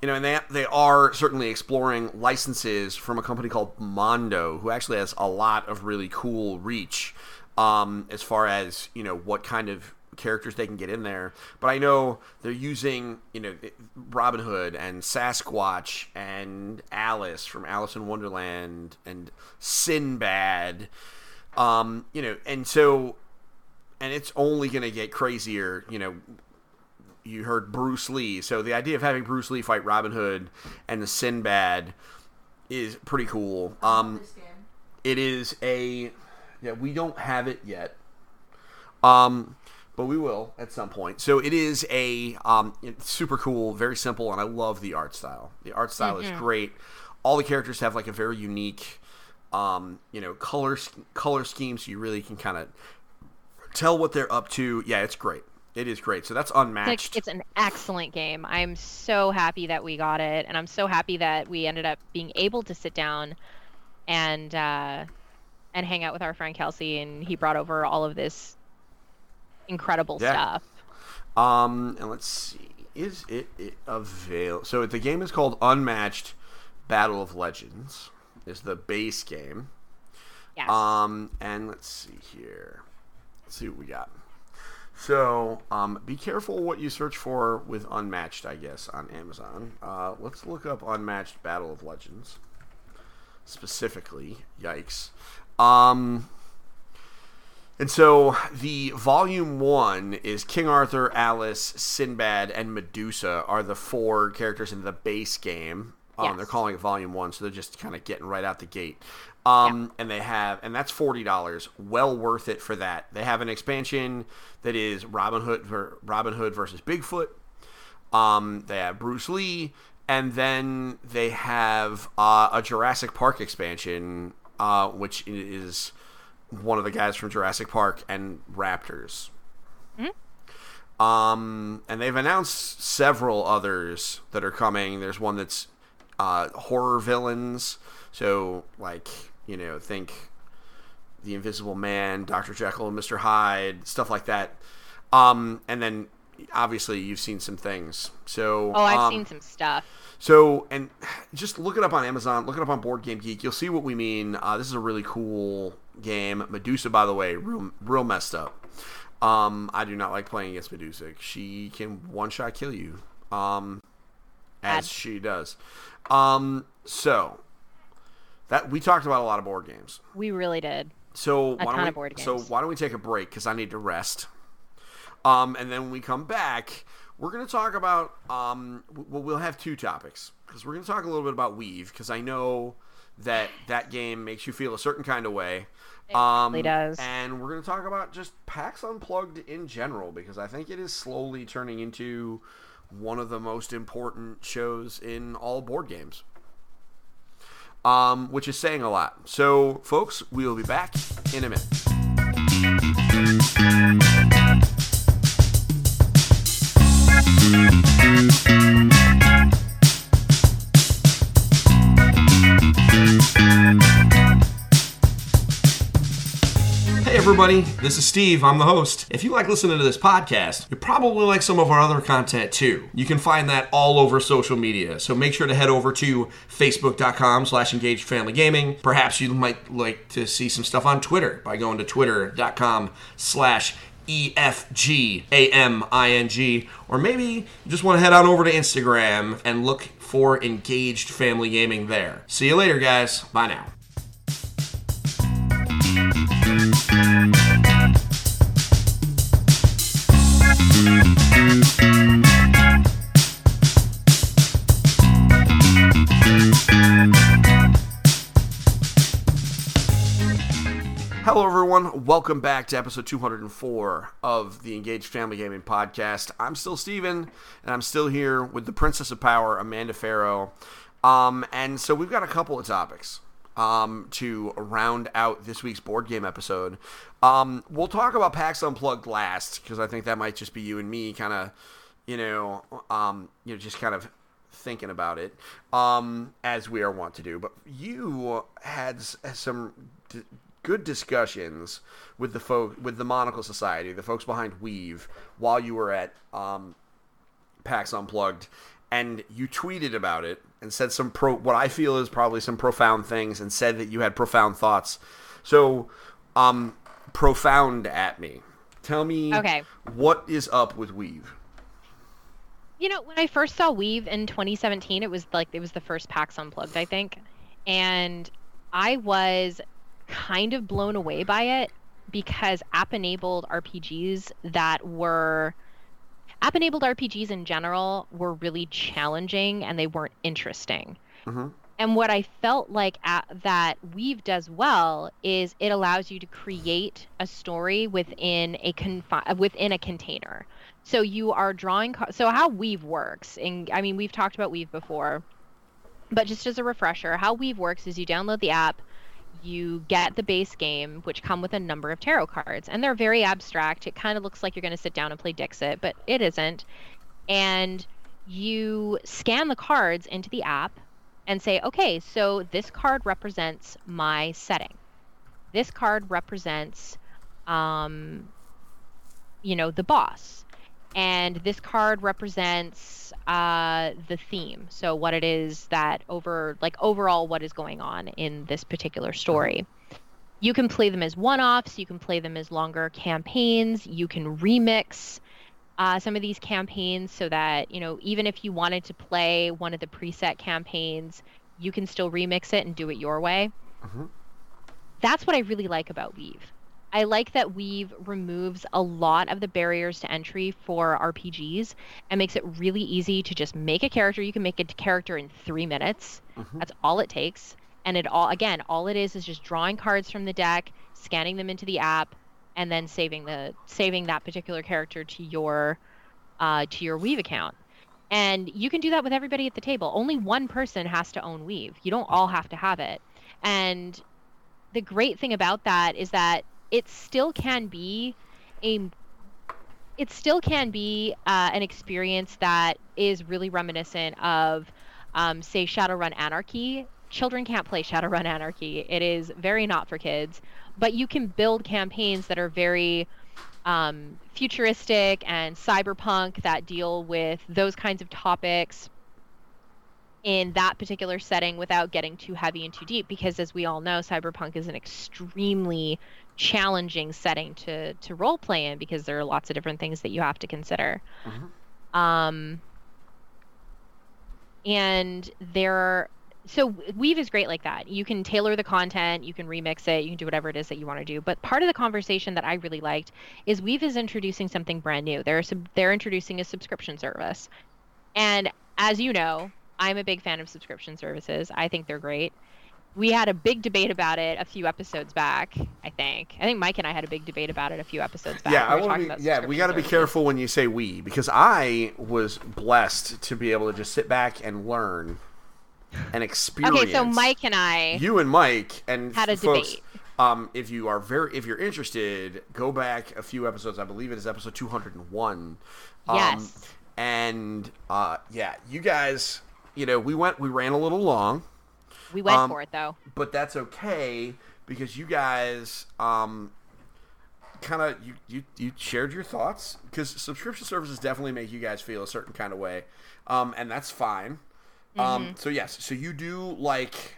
you know, and they they are certainly exploring licenses from a company called Mondo, who actually has a lot of really cool reach um, as far as you know what kind of characters they can get in there. But I know they're using you know Robin Hood and Sasquatch and Alice from Alice in Wonderland and Sinbad, um, you know, and so and it's only going to get crazier, you know, you heard Bruce Lee. So the idea of having Bruce Lee fight Robin Hood and the Sinbad is pretty cool. Um, it is a yeah, we don't have it yet. Um, but we will at some point. So it is a um, it's super cool, very simple, and I love the art style. The art style is great. All the characters have like a very unique, um, you know, color color scheme, so you really can kind of tell what they're up to. Yeah, it's great. It is great. So that's unmatched. it's an excellent game i'm so happy that we got it and i'm so happy that we ended up being able to sit down and uh, and hang out with our friend kelsey and he brought over all of this incredible Yeah. stuff Um, and let's see, is it, it avail? So the game is called Unmatched Battle of Legends. Is the base game. yes Um, and let's see here. Let's see what we got. So, um, be careful what you search for with Unmatched, I guess, on Amazon. Uh, let's look up Unmatched Battle of Legends specifically. Yikes. Um, and so the volume one is King Arthur, Alice, Sinbad, and Medusa are the four characters in the base game. Um, Yes. They're calling it volume one, so they're just kind of getting right out the gate. Um, and they have, and that's forty dollars. Well worth it for that. They have an expansion that is Robin Hood Robin Hood versus Bigfoot. Um, they have Bruce Lee, and then they have uh, a Jurassic Park expansion, uh, which is one of the guys from Jurassic Park and Raptors. Um, and they've announced several others that are coming. There's one that's uh, horror villains. So, like, you know, think the Invisible Man, Dr. Jekyll and Mr. Hyde, stuff like that. Um, and then obviously you've seen some things. So, Oh, I've um, seen some stuff. so, and just look it up on Amazon. Look it up on Board Game Geek. You'll see what we mean. Uh, this is a really cool game. Medusa, by the way, real, real messed up. Um, I do not like playing against Medusa. She can one shot kill you. Um, as Bad. she does. Um, so that we talked about a lot of board games. We really did. So why ton don't we, of board So why don't we take a break because I need to rest. Um, and then when we come back, we're going to talk about. Um, well, we'll have two topics because we're going to talk a little bit about Weave because I know that that game makes you feel a certain kind of way. um, really does. And we're going to talk about just PAX Unplugged in general because I think it is slowly turning into one of the most important shows in all board games. Um, which is saying a lot. So, folks, we will be back in a minute. Everybody, this is Steve. I'm the host. If you like listening to this podcast, you probably like some of our other content too. You can find that all over social media. So make sure to head over to facebook.com slash engaged family gaming. Perhaps you might like to see some stuff on Twitter by going to twitter.com slash E E-F-G-A-M-I-N-G. Or maybe you just want to head on over to Instagram and look for engaged family gaming there. See you later, guys. Bye now. Hello, everyone. Welcome back to episode 204 of the Engaged Family Gaming Podcast. I'm still Steven, and I'm still here with the Princess of Power, Amanda Farough. Um, and so we've got a couple of topics um, to round out this week's board game episode. Um, we'll talk about PAX Unplugged last, because I think that might just be you and me kind of, you know, um, you know, just kind of thinking about it um, as we are wont to do. But you had some d- good discussions with the folk with the Monocle Society, the folks behind Weave, while you were at um, PAX Unplugged, and you tweeted about it and said some pro what I feel is probably some profound things, and said that you had profound thoughts. So, um, profound at me. Tell me, Okay. what is up with Weave? You know, when I first saw Weave in 2017, it was like it was the first PAX Unplugged, I think, and I was kind of blown away by it because app-enabled RPGs that were app-enabled RPGs in general were really challenging and they weren't interesting. Mhm. And what I felt like at, that Weave does well is it allows you to create a story within a confi- within a container. So you are drawing. ca- So how Weave works, and I mean we've talked about Weave before, but just as a refresher, how Weave works is you download the app, you get the base game, which come with a number of tarot cards, and they're very abstract. It kind of looks like you're going to sit down and play Dixit, but it isn't. And you scan the cards into the app and say, okay, so this card represents my setting. This card represents, um, you know, the boss. And this card represents uh, the theme. So what it is that over, like overall, what is going on in this particular story. You can play them as one-offs. You can play them as longer campaigns. You can remix uh, some of these campaigns so that you know even if you wanted to play one of the preset campaigns you can still remix it and do it your way that's what i really like about weave i like that weave removes a lot of the barriers to entry for rpgs and makes it really easy to just make a character. You can make a character in three minutes. That's all it takes. And it all again all it is is just drawing cards from the deck scanning them into the app and then saving the saving that particular character to your uh, to your weave account. And you can do that with everybody at the table. Only one person has to own weave. You don't all have to have it. And the great thing about that is that it still can be a it still can be uh, an experience that is really reminiscent of um, say shadowrun anarchy. Children can't play shadowrun anarchy. It is very not for kids. But you can build campaigns that are very um, futuristic and cyberpunk that deal with those kinds of topics in that particular setting without getting too heavy and too deep. Because as we all know cyberpunk is an extremely challenging setting to to role play in because there are lots of different things that you have to consider. Um and there are so weave is great like that. You can tailor the content you can remix it you can do whatever it is that you want to do. But part of the conversation that i really liked is weave is introducing something brand new. They're sub- they're introducing a subscription service. And as you know i'm a big fan of subscription services. I think they're great we had a big debate about it a few episodes back i think i think mike and i had a big debate about it a few episodes back Yeah, We I want to be. Yeah, we got to be careful when you say we because I was blessed to be able to just sit back and learn and experience. okay so mike and i you and Mike and Had a folks, debate. Um, if you are very, if you're interested, go back a few episodes. I believe it is episode 201. Um, Yes. And uh, yeah, you guys, you know, we went, we ran a little long, we went um, for it though but that's okay because you guys, um, kind of you, you you shared your thoughts because subscription services definitely make you guys feel a certain kind of way, um, and that's fine. Mm-hmm. Um, so yes, so you do like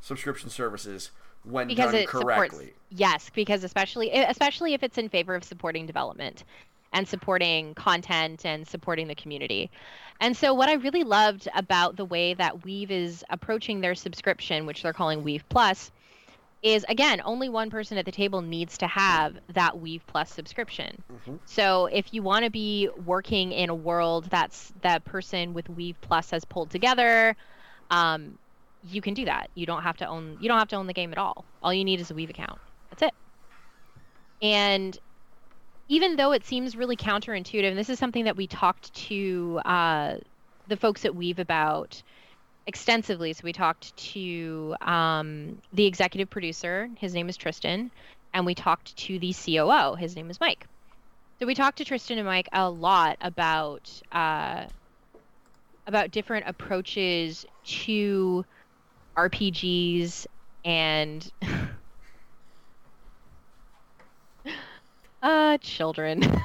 subscription services when because done correctly. supports yes because especially especially if it's in favor of supporting development and supporting content and supporting the community and so what i really loved about the way that weave is approaching their subscription which they're calling weave plus is again only one person at the table needs to have that weave plus subscription so if you want to be working in a world that's that person with weave plus has pulled together um, you can do that. You don't have to own you don't have to own the game at all. All you need is a Weave account. That's it. And even though it seems really counterintuitive, and this is something that we talked to uh, the folks at Weave about extensively. So we talked to um, the executive producer. His name is Tristan, and we talked to the COO. His name is Mike. So we talked to Tristan and Mike a lot about uh, about different approaches to RPGs and *laughs* uh children. *laughs*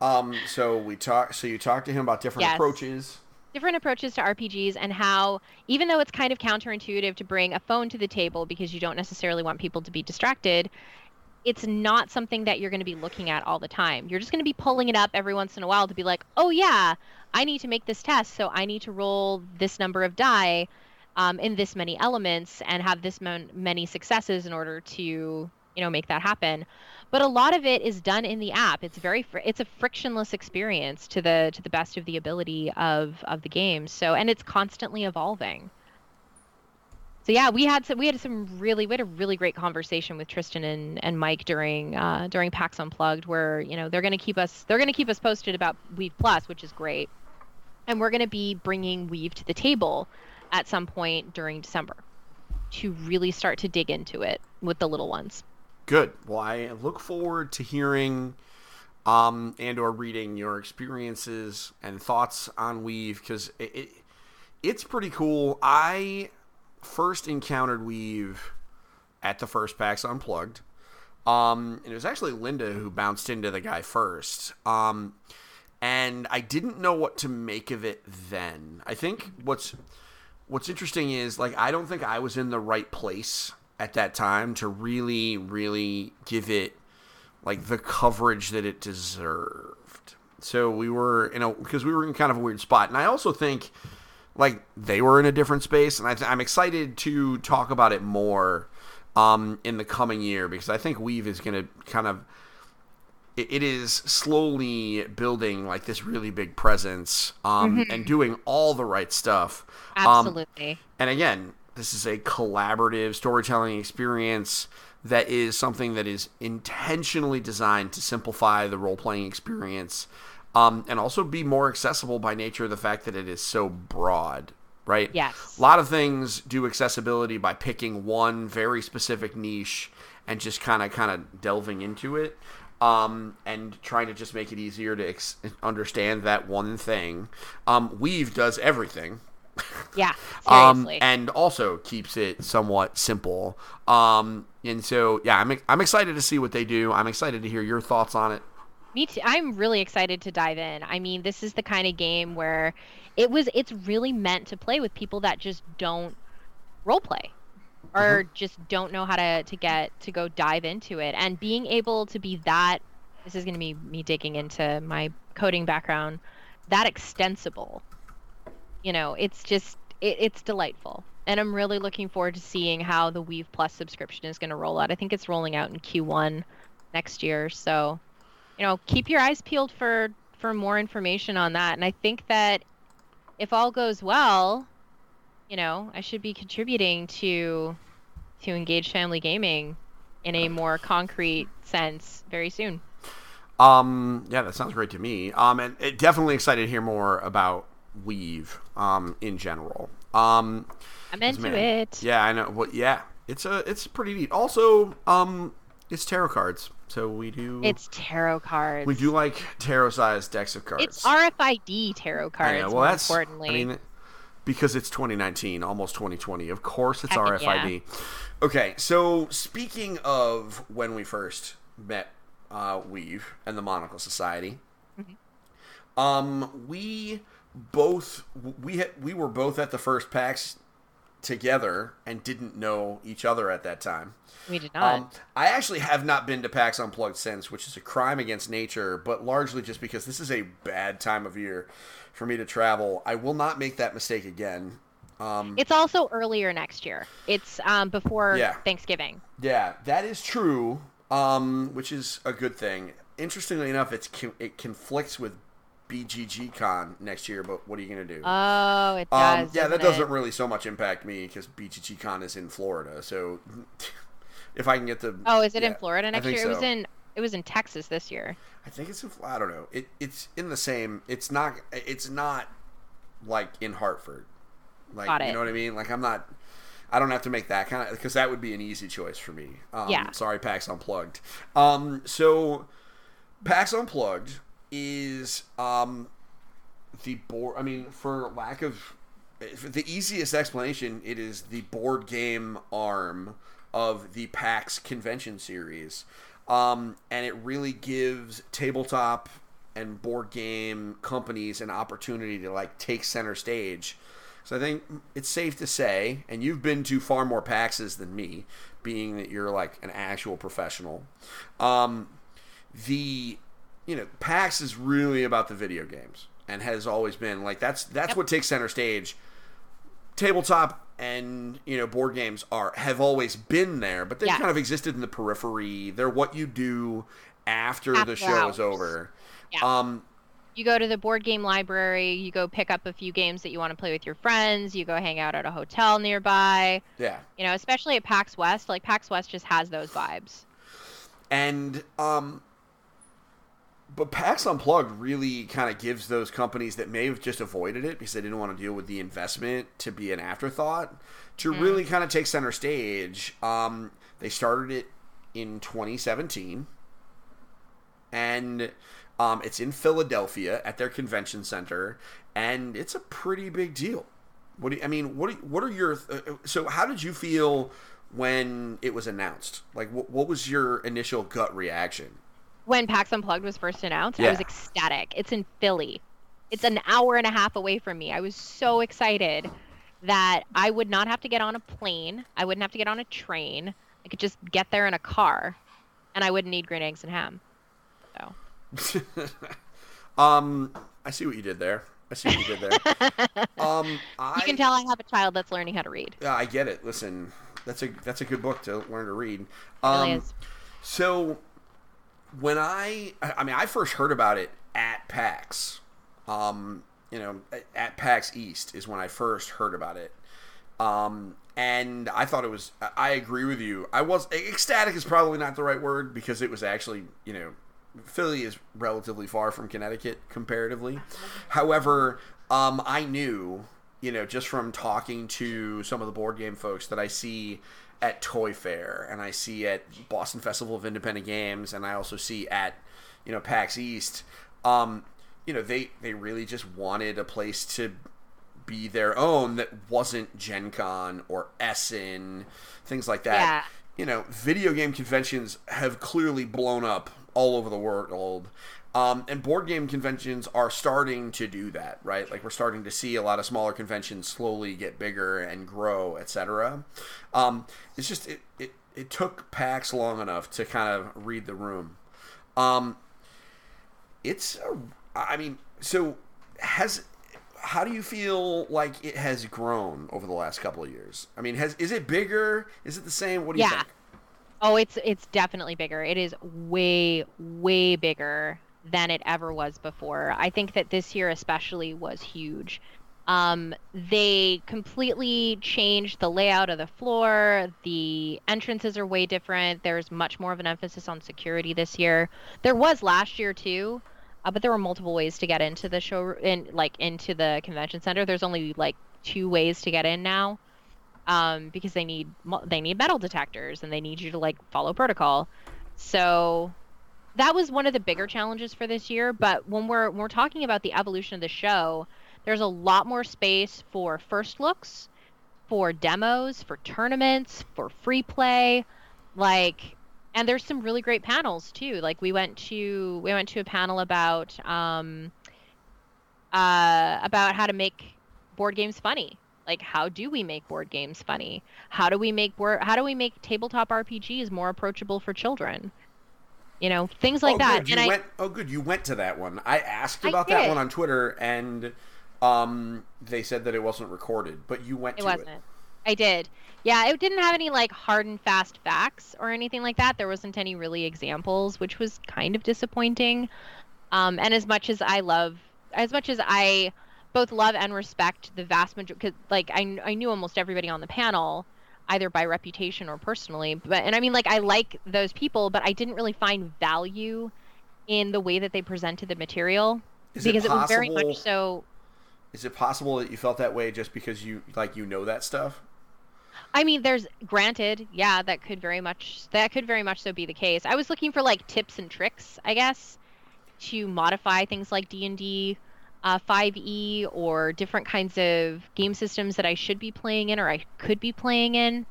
Um, so we talk. So you talk to him about different Yes. approaches. different approaches to RPGs and how even though it's kind of counterintuitive to bring a phone to the table because you don't necessarily want people to be distracted, it's not something that you're going to be looking at all the time. You're just going to be pulling it up every once in a while to be like, "Oh yeah, I need to make this test, so I need to roll this number of die um, in this many elements and have this mon- many successes in order to, you know, make that happen." But a lot of it is done in the app. It's very fr- it's a frictionless experience to the to the best of the ability of of the game. So and it's constantly evolving. So yeah, we had some we had some really we had a really great conversation with Tristan and, and Mike during uh, during PAX Unplugged, where you know they're going to keep us they're going to keep us posted about Weave Plus, which is great, and we're going to be bringing Weave to the table at some point during December to really start to dig into it with the little ones. Good. Well, I look forward to hearing um, and or reading your experiences and thoughts on Weave because it, it, it's pretty cool. I first encountered Weave at the first PAX Unplugged. Um, and it was actually Linda who bounced into the guy first. Um, and I didn't know what to make of it then. I think what's what's interesting is like I don't think I was in the right place at that time to really, really give it like the coverage that it deserved. So we were in a because we were in kind of a weird spot, and I also think like they were in a different space, and I th- I'm excited to talk about it more um, in the coming year because I think Weave is going to kind of it, is slowly building like this really big presence um, and doing all the right stuff. Um, Absolutely. and again, this is a collaborative storytelling experience that is something that is intentionally designed to simplify the role playing experience um, and also be more accessible by nature of the fact that it is so broad, right? Yes. A lot of things do accessibility by picking one very specific niche and just kind of kind of delving into it um, and trying to just make it easier to ex- understand that one thing. Um, Weave does everything yeah. um, and also keeps it somewhat simple. Um, and so, yeah, I'm I'm excited to see what they do. I'm excited to hear your thoughts on it. Me too. I'm really excited to dive in. I mean, this is the kind of game where it was it's really meant to play with people that just don't role play or just don't know how to to get to go dive into it and being able to be that this is going to be me digging into my coding background that extensible. You know, it's just it, it's delightful. And I'm really looking forward to seeing how the Weave Plus subscription is going to roll out. I think it's rolling out in Q1 next year. So, you know, keep your eyes peeled for for more information on that. And I think that if all goes well, you know, I should be contributing to to engage family gaming in a more concrete sense very soon. Um, yeah, that sounds great to me. Um, and it, definitely excited to hear more about Weave. Um, in general. Um, I'm into man, it. Yeah, I know. Well, yeah, it's a it's pretty neat. Also, um, it's tarot cards, so we do It's tarot cards. we do like tarot sized decks of cards. It's RFID tarot cards. know. Well, that's importantly. I mean, because it's 2019, almost 2020. Of course, it's Heck RFID. Okay, so speaking of when we first met uh, Weave and the Monocle Society, Mm-hmm. um, we both we had, we were both at the first PAX together and didn't know each other at that time. we did not. Um, I actually have not been to PAX Unplugged since, which is a crime against nature, but largely just because this is a bad time of year for me to travel. I will not make that mistake again. Um, it's also earlier next year. It's um, before Yeah. Thanksgiving. yeah, that is true, um, which is a good thing. Interestingly enough, it's it conflicts with BGG Con next year, but what are you going to do? Oh, it Um, yeah, that doesn't it? really so much impact me because BGG Con is in Florida. So *laughs* if I can get the Oh, is it in Florida next year? It was in it was in Texas this year. I think it's in. Florida. I don't know. It it's in the same. It's not. It's not like in Hartford. Like you know what I mean. Like I'm not. I don't have to make that kind of because that would be an easy choice for me. Um, Yeah. Sorry, PAX Unplugged. Um. So, PAX Unplugged is um the board. I mean, for lack of for the easiest explanation, it is the board game arm of the PAX convention series. Um, and it really gives tabletop and board game companies an opportunity to like take center stage. So I think it's safe to say, and you've been to far more PAXs than me, being that you're like an actual professional. Um, the you know PAX is really about the video games and has always been like that's that's what takes center stage. Tabletop and you know board games are have always been there, but they've Yeah. kind of existed in the periphery. They're what you do after, the After show is over. Yeah. Um, You go to the board game library, you go pick up a few games that you want to play with your friends, you go hang out at a hotel nearby. yeah. You know, especially at PAX West, like PAX West just has those vibes. and um but PAX Unplugged really kind of gives those companies that may have just avoided it because they didn't want to deal with the investment to be an afterthought to really kind of take center stage. Um, they started it in 2017, and um, it's in Philadelphia at their convention center, and it's a pretty big deal. What do you, I mean? What do what are your uh, so? How did you feel when it was announced? Like, what, what was your initial gut reaction? When PAX Unplugged was first announced, I was ecstatic. It's in Philly. It's an hour and a half away from me. I was so excited that I would not have to get on a plane. I wouldn't have to get on a train. I could just get there in a car, and I wouldn't need green eggs and ham. So *laughs* um, I see what you did there. I see what you did there. *laughs* um, I, you can tell I have a child that's learning how to read. Yeah, I get it. Listen, that's a that's a good book to learn to read. It really Um, is. So, when I, I mean, I first heard about it at PAX. Um, you know, at PAX East is when I first heard about it. Um, and I thought it was. I agree with you. I was ecstatic is probably not the right word because it was actually, you know, Philly is relatively far from Connecticut comparatively. However, um, I knew, you know, just from talking to some of the board game folks that I see at Toy Fair and I see at Boston Festival of Independent Games and I also see at, you know, PAX East. Um, you know, they they really just wanted a place to be their own that wasn't Gen Con or Essen, things like that. Yeah. You know, video game conventions have clearly blown up all over the world. Um, and board game conventions are starting to do that, right? Like we're starting to see a lot of smaller conventions slowly get bigger and grow, etc. Um, it's just it, it it took PAX long enough to kind of read the room. Um, it's a, I mean, so has how do you feel like it has grown over the last couple of years? I mean, has is it bigger? Is it the same? What do you Yeah. think? Oh, it's it's definitely bigger. It is way way bigger than it ever was before. I think that this year especially was huge. Um, they completely changed the layout of the floor. The entrances are way different. There's much more of an emphasis on security this year. There was last year too, uh, but there were multiple ways to get into the show in like into the convention center. There's only like two ways to get in now um, because they need they need metal detectors and they need you to like follow protocol. So that was one of the bigger challenges for this year. But when we're when we're talking about the evolution of the show, there's a lot more space for first looks, for demos, for tournaments, for free play, like. And there's some really great panels too. Like we went to we went to a panel about um, uh, about how to make board games funny like how do we make board games funny how do we make board how do we make tabletop rpgs more approachable for children you know things like oh, that Good. You and i went, oh, good. You went to that one. I asked I about that one on Twitter, and um, they said that it wasn't recorded, but you went it wasn't it. i did yeah it didn't have any like hard and fast facts or anything like that there wasn't any really examples which was kind of disappointing um, and as much as i love as much as i both love and respect the vast majority because like I, I knew almost everybody on the panel either by reputation or personally but and i mean like i like those people but i didn't really find value in the way that they presented the material Is it because it, was very much so Is it possible that you felt that way just because you like you know that stuff? I mean, there's granted, yeah, that could very much that could very much so be the case. I was looking for like tips and tricks, I guess, to modify things like D and D, uh, 5e, or different kinds of game systems that I should be playing in or I could be playing in.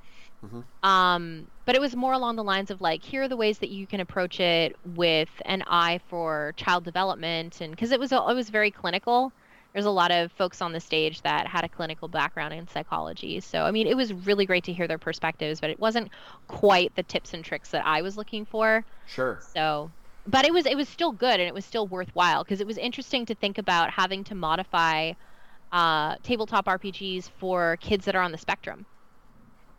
Um, but it was more along the lines of like, here are the ways that you can approach it with an eye for child development, and because it was it was very clinical. There's a lot of folks on the stage that had a clinical background in psychology. So, I mean, it was really great to hear their perspectives, but it wasn't quite the tips and tricks that I was looking for. Sure. So, but it was it was still good and it was still worthwhile because it was interesting to think about having to modify uh, tabletop RPGs for kids that are on the spectrum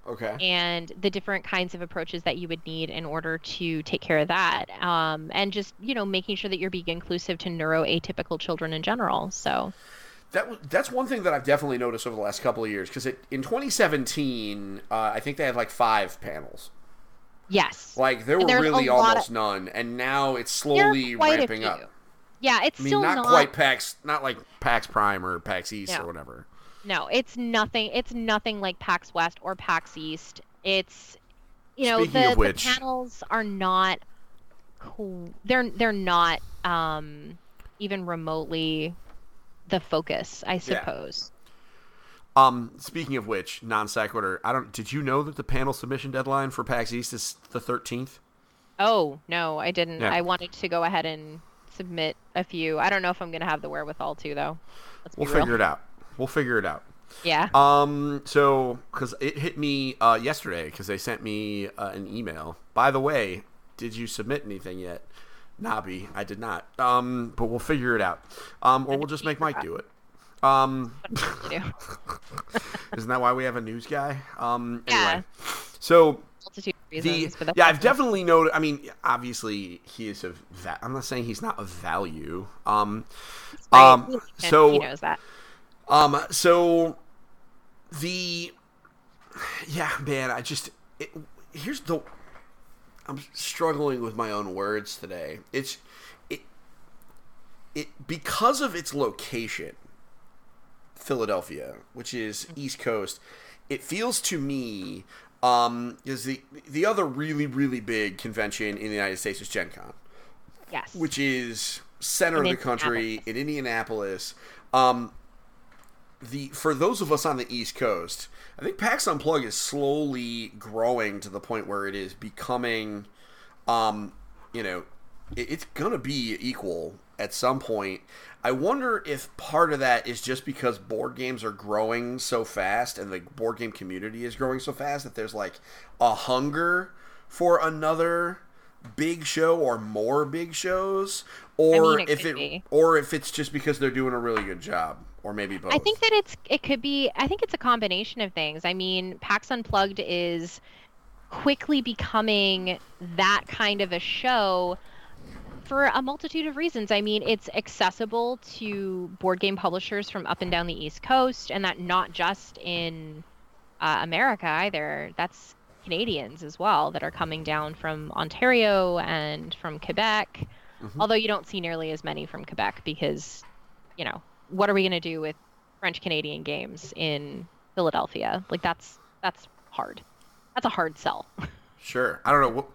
Okay. and the different kinds of approaches that you would need in order to take care of that um, and just you know making sure that you're being inclusive to neuroatypical children in general so That that's one thing that I've definitely noticed over the last couple of years because in 2017, uh, I think they had like five panels. Yes Like there were And there's a really almost of- none, and now it's slowly ramping up. yeah it's I mean, still not, not, quite PAX, not like PAX Prime or PAX East No. or whatever. no it's nothing it's nothing like pax west or pax east it's you know the, of the panels are not cool they're they're not um even remotely the focus i suppose Um, speaking of which, non sequitur. I don't. Did you know that the panel submission deadline for PAX East is the 13th? Oh no, I didn't. Yeah. I wanted to go ahead and submit a few. I don't know if I'm gonna have the wherewithal to though. Let's We'll figure it out. We'll figure it out. Yeah. Um, so because it hit me uh, yesterday because they sent me uh, an email. By the way, did you submit anything yet? Nobby, I did not. Um, but we'll figure it out. Um, or we'll just make Mike do it. Um, *laughs* isn't that why we have a news guy? Um, Yeah. anyway, so reasons. the yeah, I've definitely noted. I mean, obviously he is of va- I'm not saying he's not of value. Um, Right, um, so he knows that. Um, so the yeah, man, I just it, here's the I'm struggling with my own words today. It's it it because of its location, Philadelphia, which is East Coast, it feels to me um is the the other really really big convention in the United States is Gen Con Yes. which is center In of the country in Indianapolis. Um, the for those of us on the East Coast, I think PAX Unplug is slowly growing to the point where it is becoming, um, you know, it, it's gonna be equal at some point. I wonder if part of that is just because board games are growing so fast and the board game community is growing so fast that there's like a hunger for another big show or more big shows or mean, it if it be. or if it's just because they're doing a really good job or maybe both. I think that it's it could be I think it's a combination of things. I mean, PAX Unplugged is quickly becoming that kind of a show for a multitude of reasons. I mean, it's accessible to board game publishers from up and down the East Coast, and that not just in uh, America either. That's Canadians as well that are coming down from Ontario and from Quebec. Although you don't see nearly as many from Quebec because, you know, what are we going to do with French Canadian games in Philadelphia? Like that's that's hard. That's a hard sell. *laughs* Sure. I don't know.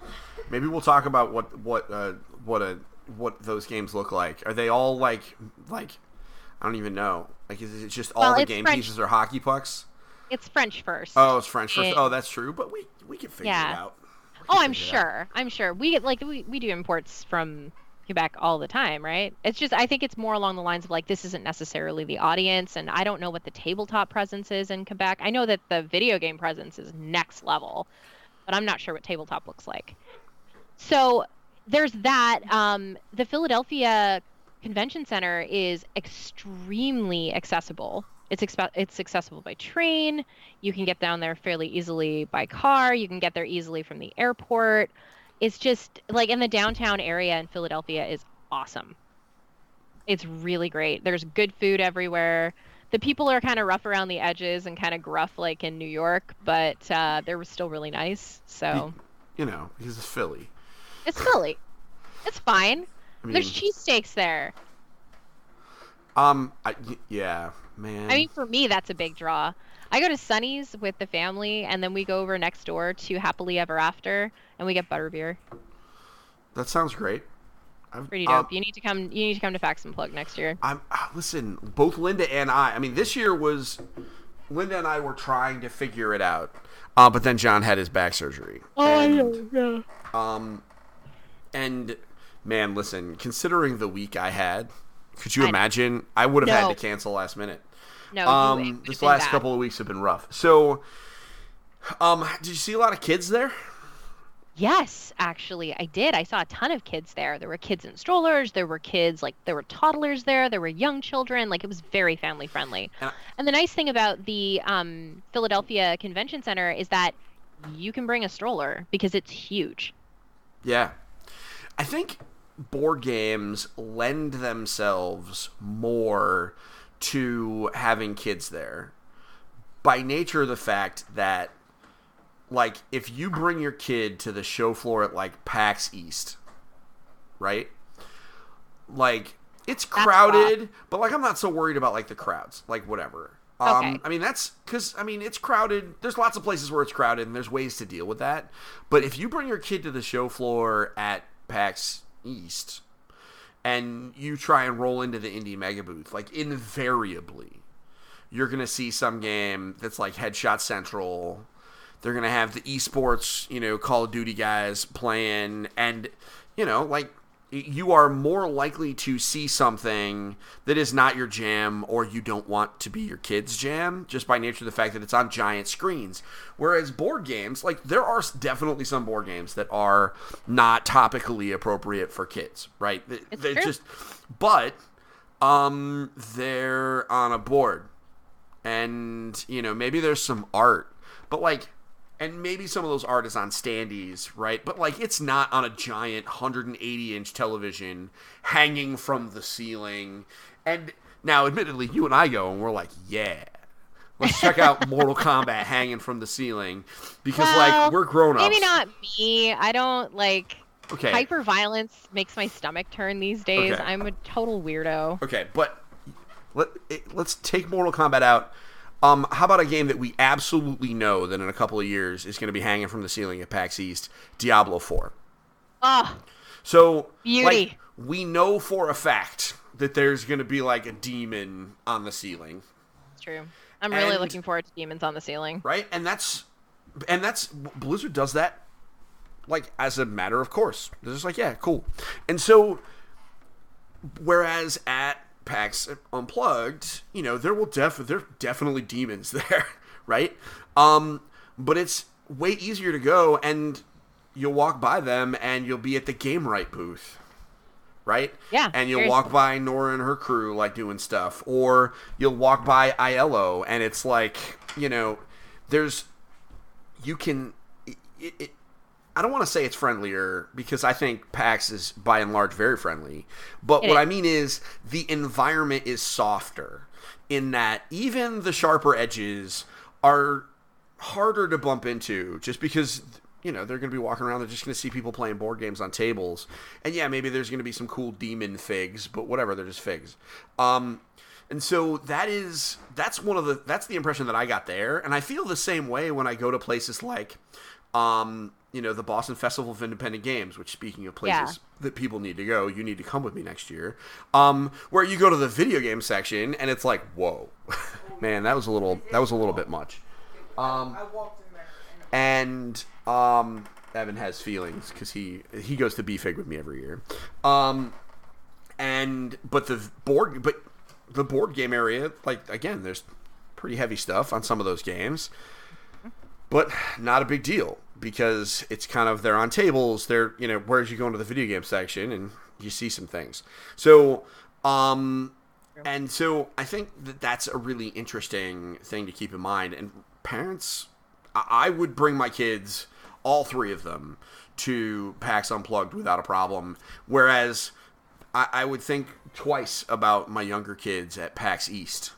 Maybe we'll talk about what what uh, what a what those games look like. Are they all like like I don't even know. Like is it just all Well, the game French. pieces are hockey pucks? It's French first. Oh, it's French first. It- oh, that's true. But we we can figure Yeah. it out. Oh, I'm sure. I'm sure. We get like we, we do imports from Quebec all the time, right? It's just I think it's more along the lines of like this isn't necessarily the audience and I don't know what the tabletop presence is in Quebec. I know that the video game presence is next level, but I'm not sure what tabletop looks like. So there's that. Um, the Philadelphia Convention Center is extremely accessible. It's expe- it's accessible by train. You can get down there fairly easily by car. You can get there easily from the airport. It's just like in the downtown area in Philadelphia is awesome. It's really great. There's good food everywhere. The people are kind of rough around the edges and kind of gruff like in New York, but uh, they're still really nice. So You know, because it's Philly. It's Philly. It's fine. I mean, There's cheesesteaks there. um, I, y- yeah, man. I mean, for me, that's a big draw. I go to Sunny's with the family, and then we go over next door to Happily Ever After, and we get butterbeer. that sounds great. I've, Pretty um, dope. you need to come. You need to come to PAX Unplugged next year. I'm ah, listen. Both Linda and I. I mean, this year was Linda and I were trying to figure it out, uh, but then John had his back surgery. Oh, and, yeah. Um, and man, listen. Considering the week I had, could you I know. imagine? I would have No. had to cancel last minute. No, Um, you, it would've this last bad. couple of weeks have been rough. So, um, did you see a lot of kids there? Yes, actually, I did. I saw a ton of kids there. There were kids in strollers. There were kids like there were toddlers there. There were young children. Like it was very family friendly. And I- And the nice thing about the um, Philadelphia Convention Center is that you can bring a stroller because it's huge. Yeah. I think board games lend themselves more to having kids there by nature of the fact that like if you bring your kid to the show floor at like PAX East, right? Like it's crowded, but like I'm not so worried about like the crowds, like whatever. Um, Okay. I mean that's because I mean it's crowded. There's lots of places where it's crowded, and there's ways to deal with that. But if you bring your kid to the show floor at PAX East, and you try and roll into the indie mega booth, like invariably, you're gonna see some game that's like Headshot Central. They're gonna have the esports, you know, Call of Duty guys playing, and you know, like you are more likely to see something that is not your jam or you don't want to be your kid's jam just by nature of the fact that it's on giant screens. Whereas board games, like there are definitely some board games that are not topically appropriate for kids, right? They- It's They're true. just, but um, they're on a board, and you know maybe there's some art, but like and maybe some of those art is on standees, right? But like it's not on a giant 180 inch television hanging from the ceiling. And now, admittedly, you and I go and we're like, yeah. Let's check out *laughs* Mortal Kombat hanging from the ceiling because, Well, like, we're grown ups. Maybe not me. I don't like Okay. hyper violence makes my stomach turn these days. Okay. I'm a total weirdo. Okay, but let let's take Mortal Kombat out. Um, how about a game that we absolutely know that in a couple of years is going to be hanging from the ceiling at PAX East? Diablo Four. Oh, So, Beauty. like, we know for a fact that there's going to be like a demon on the ceiling, it's true. I'm really And- looking forward to Demons on the Ceiling. right? And that's and that's Blizzard does that like as a matter of course. They're just like, yeah, cool. And so whereas at PAX Unplugged, you know, there will def there are definitely demons *laughs* there, right? Um, but it's way easier to go and you'll walk by them and you'll be at the Gamewright booth. Right? Yeah, And you'll walk by Nora and her crew like doing stuff. Or you'll walk by IELLO and it's like, you know, there's you can it, it, I don't want to say it's friendlier because I think PAX is by and large very friendly. But It what is. I mean is the environment is softer in that even the sharper edges are harder to bump into just because you know they're going to be walking around they're just going to see people playing board games on tables and yeah maybe there's going to be some cool demon figs but whatever they're just figs um and so that is that's one of the that's the impression that I got there and I feel the same way when I go to places like um you know the Boston Festival of Independent Games which speaking of places that people need to go you need to come with me next year um where you go to the video game section and it's like whoa *laughs* man that was a little that was a little bit much um I walked in there. And and um, Evan has feelings because he he goes to BFIG with me every year. Um, and but the board but the board game area like again there's pretty heavy stuff on some of those games, but not a big deal because it's kind of they're on tables. They're you know whereas you go into the video game section and you see some things. So um, and so I think that that's a really interesting thing to keep in mind. And parents, I would bring my kids, all three of them, to PAX Unplugged without a problem. Whereas I, I would think twice about my younger kids at PAX East.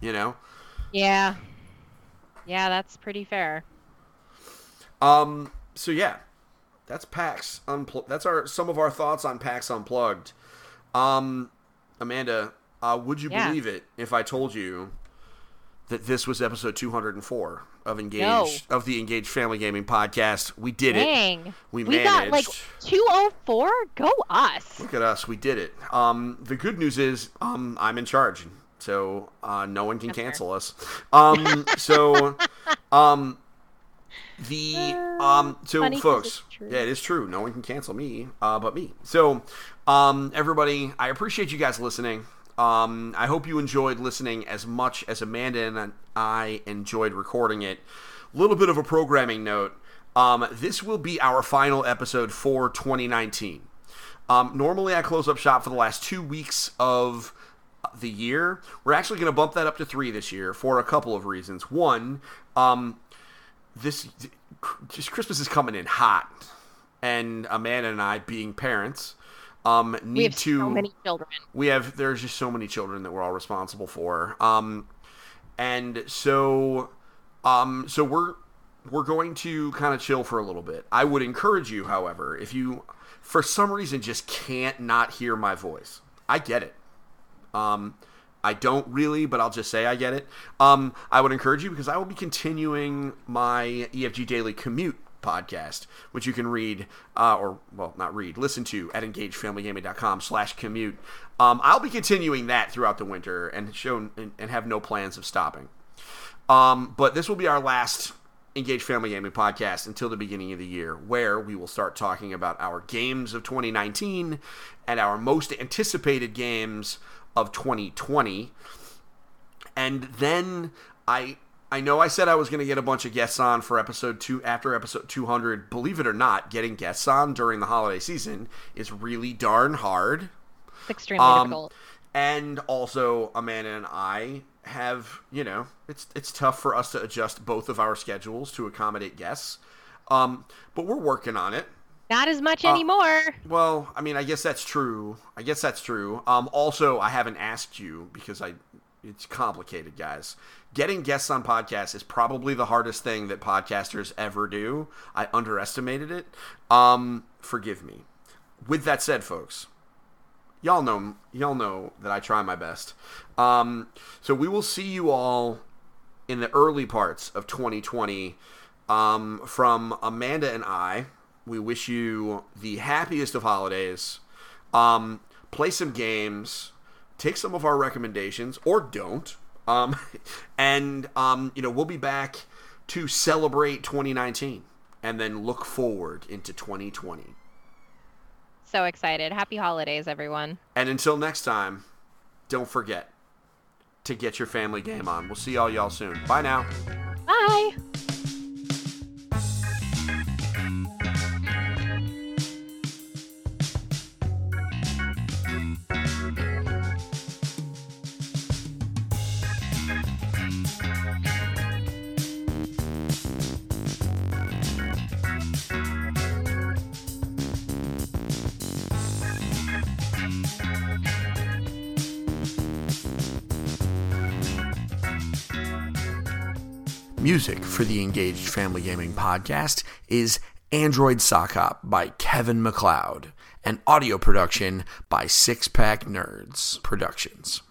You know? Yeah. Yeah, that's pretty fair. Um. So yeah, that's PAX Unplugged. That's our some of our thoughts on PAX Unplugged. Um, Amanda, uh, would you Yeah. believe it if I told you that this was episode 204 of Engage No. of the Engage Family Gaming Podcast? We did it. Dang. We We got like 204? Go us. Look at us, we did it. Um, the good news is, um, I'm in charge, so uh, no one can cancel us. Um, so, *laughs* um, the um, so Funny folks, yeah, it is true. No one can cancel me, uh, but me. So, um, everybody, I appreciate you guys listening. Um, I hope you enjoyed listening as much as Amanda and I enjoyed recording it. A Little bit of a programming note. Um, this will be our final episode for 2019. Um, normally, I close up shop for the last two weeks of the year. We're actually going to bump that up to three this year for a couple of reasons. One, um, this just Christmas is coming in hot, and Amanda and I, being parents, um, need We have to so many children. we have there's just so many children that we're all responsible for um and so um so we're we're going to kind of chill for a little bit i would encourage you however if you for some reason just can't not hear my voice i get it um I don't really, but I'll just say I get it. Um, I would encourage you because I will be continuing my EFG Daily Commute podcast, which you can read, uh, or, well, not read, listen to at engagefamilygaming.com slash commute. Um, I'll be continuing that throughout the winter and, show, and, and have no plans of stopping. Um, but this will be our last Engage Family Gaming podcast until the beginning of the year, where we will start talking about our games of 2019 and our most anticipated games of 2020. And then I I know I said I was going to get a bunch of guests on for episode 2 after episode 200. Believe it or not, getting guests on during the holiday season is really darn hard. It's extremely Um, difficult. And also, Amanda and I have you know it's it's tough for us to adjust both of our schedules to accommodate guests. Um, but we're working on it. Not as much Uh, anymore. Well, I mean, I guess that's true. I guess that's true. Um, also, I haven't asked you because I it's complicated, guys. Getting guests on podcasts is probably the hardest thing that podcasters ever do. I underestimated it. Um, forgive me. With that said, folks, y'all know y'all know that I try my best. Um, so we will see you all in the early parts of 2020. Um, from Amanda and I, we wish you the happiest of holidays. Um, play some games, take some of our recommendations, or don't. Um, *laughs* and um, you know we'll be back to celebrate 2019 and then look forward into 2020. So excited. Happy holidays, everyone. And until next time, don't forget to get your family game on. We'll see all y'all soon. Bye now. Bye. Music for the Engage Family Gaming Podcast is Android Sock Hop by Kevin MacLeod and audio production by Six Pack Nerds Productions.